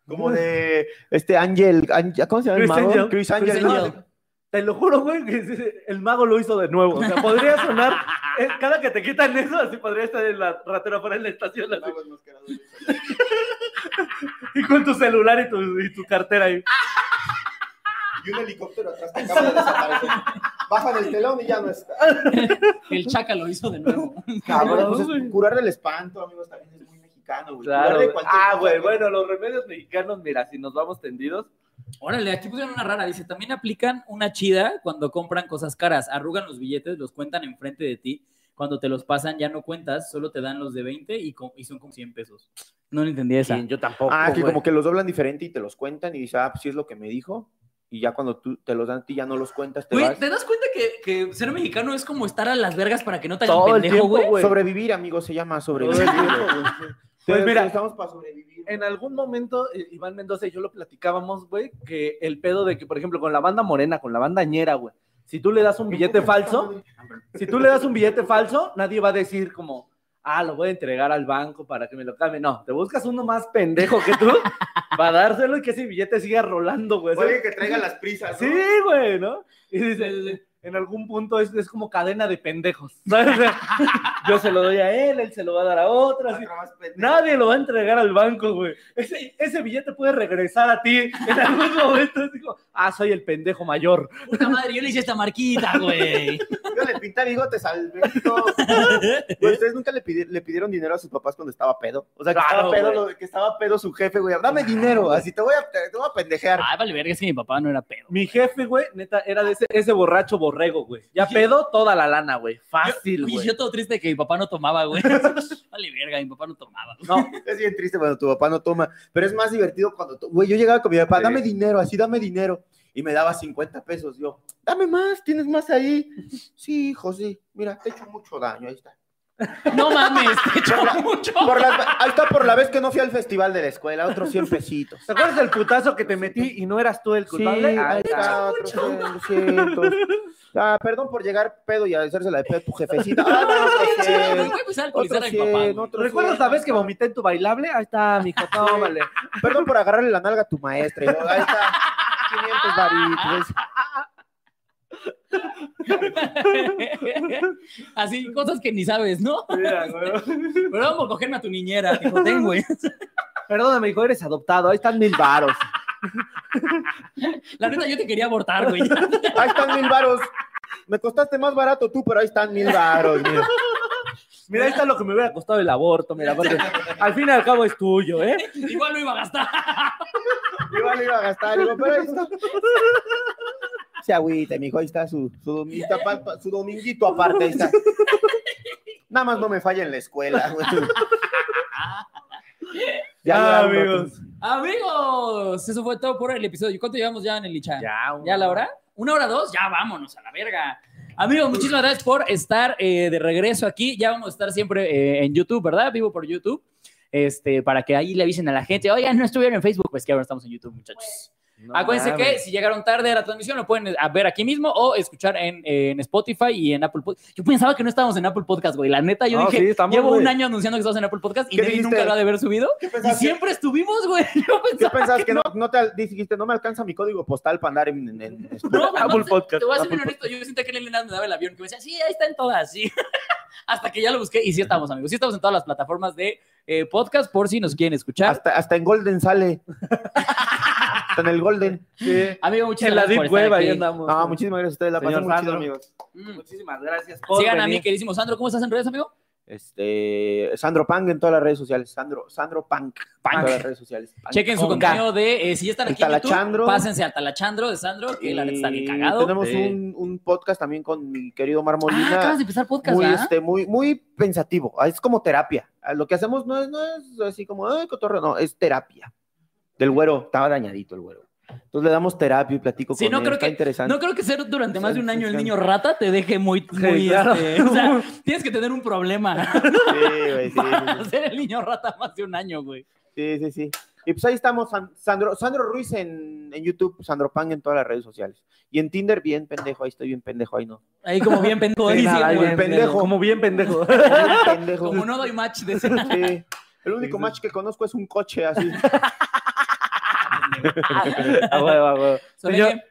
Como de este Ángel, Ángel- ¿cómo se llama el Chris mago? Angel. Chris Angel. Angel. Te lo juro, güey, que el mago lo hizo de nuevo. O sea, podría sonar. eh, cada que te quitan eso, así podría estar en la ratera fuera en la estación. así, y con tu celular y tu, y tu cartera ahí. Y un helicóptero atrás que acaba de desaparecer. Bajan el telón y ya no está. El chaca lo hizo de nuevo. Cabrón, pues es- curar del espanto, amigos, también es muy mexicano, güey. Claro. Ah, güey, bueno, los remedios mexicanos, mira, si nos vamos tendidos. Órale, aquí pusieron una rara. Dice, también aplican una chida cuando compran cosas caras. Arrugan los billetes, los cuentan enfrente de ti. Cuando te los pasan ya no cuentas, solo te dan los de 20 y, son como 100 pesos. No lo entendí esa. Sí, yo tampoco. Ah, que güey. como que los doblan diferente y te los cuentan y dices, ah, pues sí es lo que me dijo. Y ya cuando tú te los dan a ti, ya no los cuentas, te Güey, vas. ¿te das cuenta que, que ser mexicano es como estar a las vergas para que no te hagan el pendejo, tiempo, güey? güey. Sobrevivir, amigos, se llama sobrevivir. Pues Pues mira, estamos para sobrevivir. en algún momento, eh, Iván Mendoza y yo lo platicábamos, güey, que el pedo de que, por ejemplo, con la banda morena, con la banda ñera, güey, si tú le das un billete falso, si tú le das un billete falso, nadie va a decir como, ah, lo voy a entregar al banco para que me lo cambie. No, te buscas uno más pendejo que tú para dárselo y que ese billete siga rolando, güey. Oye, que traiga las prisas, ¿no? Sí, güey, ¿no? Y dice, en algún punto es, es como cadena de pendejos, ¿sabes? Yo se lo doy a él, él se lo va a dar a otro, así. Nadie lo va a entregar al banco, güey. Ese, ese billete puede regresar a ti en algún momento. Digo, ah, soy el pendejo mayor. Puta madre, yo le hice esta marquita, güey. Yo le pinté bigotes al Benito. Güey, ¿Ustedes nunca le, pidi- le pidieron dinero a sus papás cuando estaba pedo? O sea, que, Claro, estaba, pedo, lo- que estaba pedo su jefe, güey. Dame dinero, así te voy a, te, voy a pendejear. Ay, vale, verga, es que mi papá no era pedo. Mi jefe, güey, neta, era de ese, ese borracho borrego, güey. Ya pedo toda la lana, güey. Fácil, güey. yo todo triste que mi papá no tomaba, güey. Vale, verga, mi papá no tomaba. No, Es bien triste cuando tu papá no toma, pero es más divertido cuando, güey, yo llegaba con mi papá, Sí. dame dinero, así, dame dinero. Y me daba 50 pesos. Yo, dame más, tienes más ahí. Sí, hijo, sí. Mira, te he hecho mucho daño, ahí está. No mames, te echó mucho. Por ahí está por la vez que no fui al festival de la escuela, otros 100 pesitos. ¿te acuerdas del putazo que te metí y no eras tú el Sí, culpable? ahí Ahí está. otros 100, 200. Ah, perdón por llegar pedo y hacérsela de pedo a tu jefecita. Ah, no, otros 100, Voy a empezar a alcoholizar otros a mi papá. 100, güey. otros ¿Recuerdas 100. la vez que vomité en tu bailable? Ahí está, mijo, tómale. Perdón por agarrarle la nalga a tu maestra. Ahí está, 500 varitos. Así, cosas que ni sabes, ¿no? Mira, güey. Pero vamos a cogerme a tu niñera, dijo, ten, güey. Perdóname, hijo, eres adoptado. Ahí están mil varos. La neta, yo te quería abortar, güey. Ahí están mil varos. Me costaste más barato tú, pero ahí están mil varos. Mira. Mira, ahí está lo que me hubiera costado el aborto, mira, porque al fin y al cabo es tuyo, ¿eh? Igual lo iba a gastar. Igual iba a gastar, digo, pero ahí está. Se agüita, mijo, ahí está su, su, dominguito, su dominguito aparte, ahí está. Nada más no me falla en la escuela, güey. Ya, rato. amigos. Amigos, eso fue todo por el episodio. ¿Cuánto llevamos ya en el Licha? Ya, ¿Ya la hora? ¿Una hora dos? Ya vámonos a la verga. Amigos, muchísimas gracias por estar eh, de regreso aquí. Ya vamos a estar siempre eh, en YouTube, ¿verdad? Vivo por YouTube. Este, para que ahí le avisen a la gente, oigan, no estuvieron en Facebook, pues que ahora estamos en YouTube, muchachos. No Acuérdense que si llegaron tarde a la transmisión, lo pueden eh, ver aquí mismo o escuchar en, en Spotify y en Apple Podcast. Yo pensaba que no estábamos en Apple Podcast, güey. La neta, yo No, dije, sí, estamos, llevo güey. un año anunciando que estamos en Apple Podcast y nunca lo ha de haber subido. ¿Qué Y pensaste? siempre estuvimos, güey. Yo ¿Qué pensaba pensabas que no, no te dijiste, no me alcanza mi código postal para andar en, en- en- No, güey, Apple Podcast, Te voy a ser honesto. Yo sentía que Nelly nada me daba el avión, que me decía, sí, ahí está en todas, sí. Hasta que ya lo busqué y sí estamos, amigos. Sí estamos en todas las plataformas de eh, podcast por si nos quieren escuchar. Hasta, hasta en Golden sale. hasta en el Golden. Sí. Amigo, muchas En la gracias Deep ahí andamos. No, muchísimas gracias a ustedes. La muy chido, amigos. Mm. Muchísimas gracias por Sigan a mi queridísimo Sandro. ¿Cómo estás en redes, amigo? Este, Sandro Pang en todas las redes sociales. Sandro, Sandro Pang, en todas las redes sociales. Pang. Chequen su Con K. contenido de, eh, si ya están aquí en YouTube, pásense al Talachandro de Sandro, que la neta está bien cagado. Tenemos Sí. un, un podcast también con mi querido Omar Ah, acabas de empezar podcast, muy, este, muy, muy pensativo. Ah, Es como terapia. Ah, Lo que hacemos no es, no es así como, ay, cotorreo, no, es terapia. Del güero, estaba dañadito el güero. Entonces le damos terapia y platico Sí, con no él, creo está que- interesante. No creo que ser durante más de un año el Sí, sí. niño rata te deje muy, muy claro. este, o sea, tienes que tener un problema Sí, güey, sí, para sí, ser el niño rata más de un año, güey. sí, sí, sí. Y pues ahí estamos, San- Sandro, Sandro Ruiz en, en YouTube, Sandro Pang en todas las redes sociales. Y en Tinder, bien pendejo, ahí estoy bien pendejo, ahí no. Ahí como bien pendejo. Sí, ahí sí, nada, como bien pendejo. Como bien pendejo. Bien pendejo. Como no doy match de ese. Sí. El único match que conozco es un coche así. A huevo, a huevo. Soleil, Señor,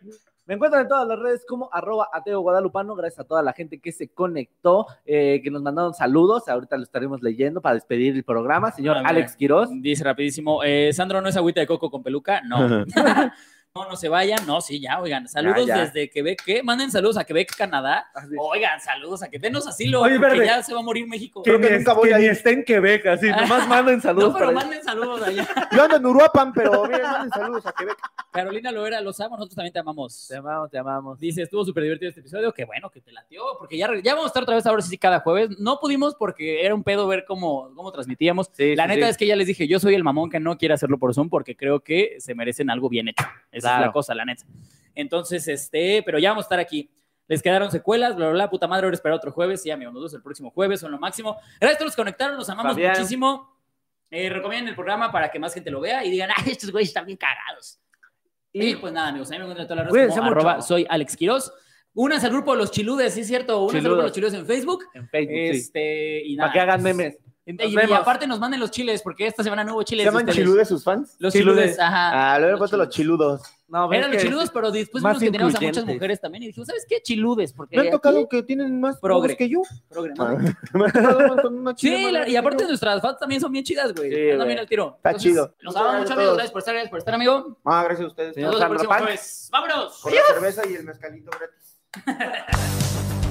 Me encuentran en todas las redes como arroba ateo guadalupano. Gracias a toda la gente que se conectó, eh, que nos mandaron saludos. Ahorita lo estaremos leyendo para despedir el programa. Señor. Alex Quiroz. Dice rapidísimo, eh, Sandro no es agüita de coco con peluca, no. No, no se vayan, no, sí, ya, oigan, saludos Ya, ya. desde Quebec, ¿qué? Manden saludos a Quebec, Canadá. Así. Oigan, saludos a que denos asilo, Oye, verde. ya se va a morir México. Creo que ni nunca es- voy que a ni ir. esté en Quebec, así. Nomás manden saludos. No, pero para- manden saludos allá. Yo ando en Uruapan, pero miren, manden saludos a Quebec. Carolina Loera, los amo, nosotros también te amamos. Te amamos, te amamos. Dice, estuvo súper divertido este episodio, qué bueno que te latió, porque ya, ya vamos a estar otra vez ahora sí cada jueves. No pudimos porque era un pedo ver cómo, cómo transmitíamos. Sí, la sí, neta sí. es que ya les dije, yo soy el mamón que no quiere hacerlo por Zoom porque creo que se merecen algo bien hecho. Esa es Claro. la cosa, la neta. Entonces, este, pero ya vamos a estar aquí. Les quedaron secuelas, bla, bla, bla, puta madre, ahora esperar otro jueves. Sí, amigos, nos vemos el próximo jueves, son lo máximo. Gracias a todos los conectaron, los amamos Fabián. muchísimo. Eh, recomienden el programa para que más gente lo vea y digan, ay, estos güeyes están bien cagados. Y pues nada, amigos, a mí me encuentran en todas las redes como arroba soy Alex Quiroz. Únanse al grupo de los chiludes, sí es cierto, únanse al grupo de los chiludes en Facebook. En Facebook, sí. Este, y nada. Para que hagan pues, memes. Y, Nos y vemos. aparte nos manden los chiles, porque esta semana no hubo ¿Se chiles. de llaman ustedes. chiludes sus fans? Los Chiludes. chiludes, ajá. Ah, le hubieran puesto los chiludes. chiludos. No, pero Eran los chiludos, pero después vimos que teníamos a muchas mujeres también y dijimos, ¿sabes qué? Chiludes, porque Me han tocado que tienen más Progre. progres que yo. programa. Me han tocado con una chida Sí, la- y aparte nuestras fans también son bien chidas, güey. Sí, Andan bien al tiro. Está chido. Los amamos mucho, amigos. todos. Gracias por estar, gracias por estar, amigo. Ah, gracias a ustedes. Nos vemos el próximo jueves. ¡Vámonos! Por la cerveza y el mezcalito gratis.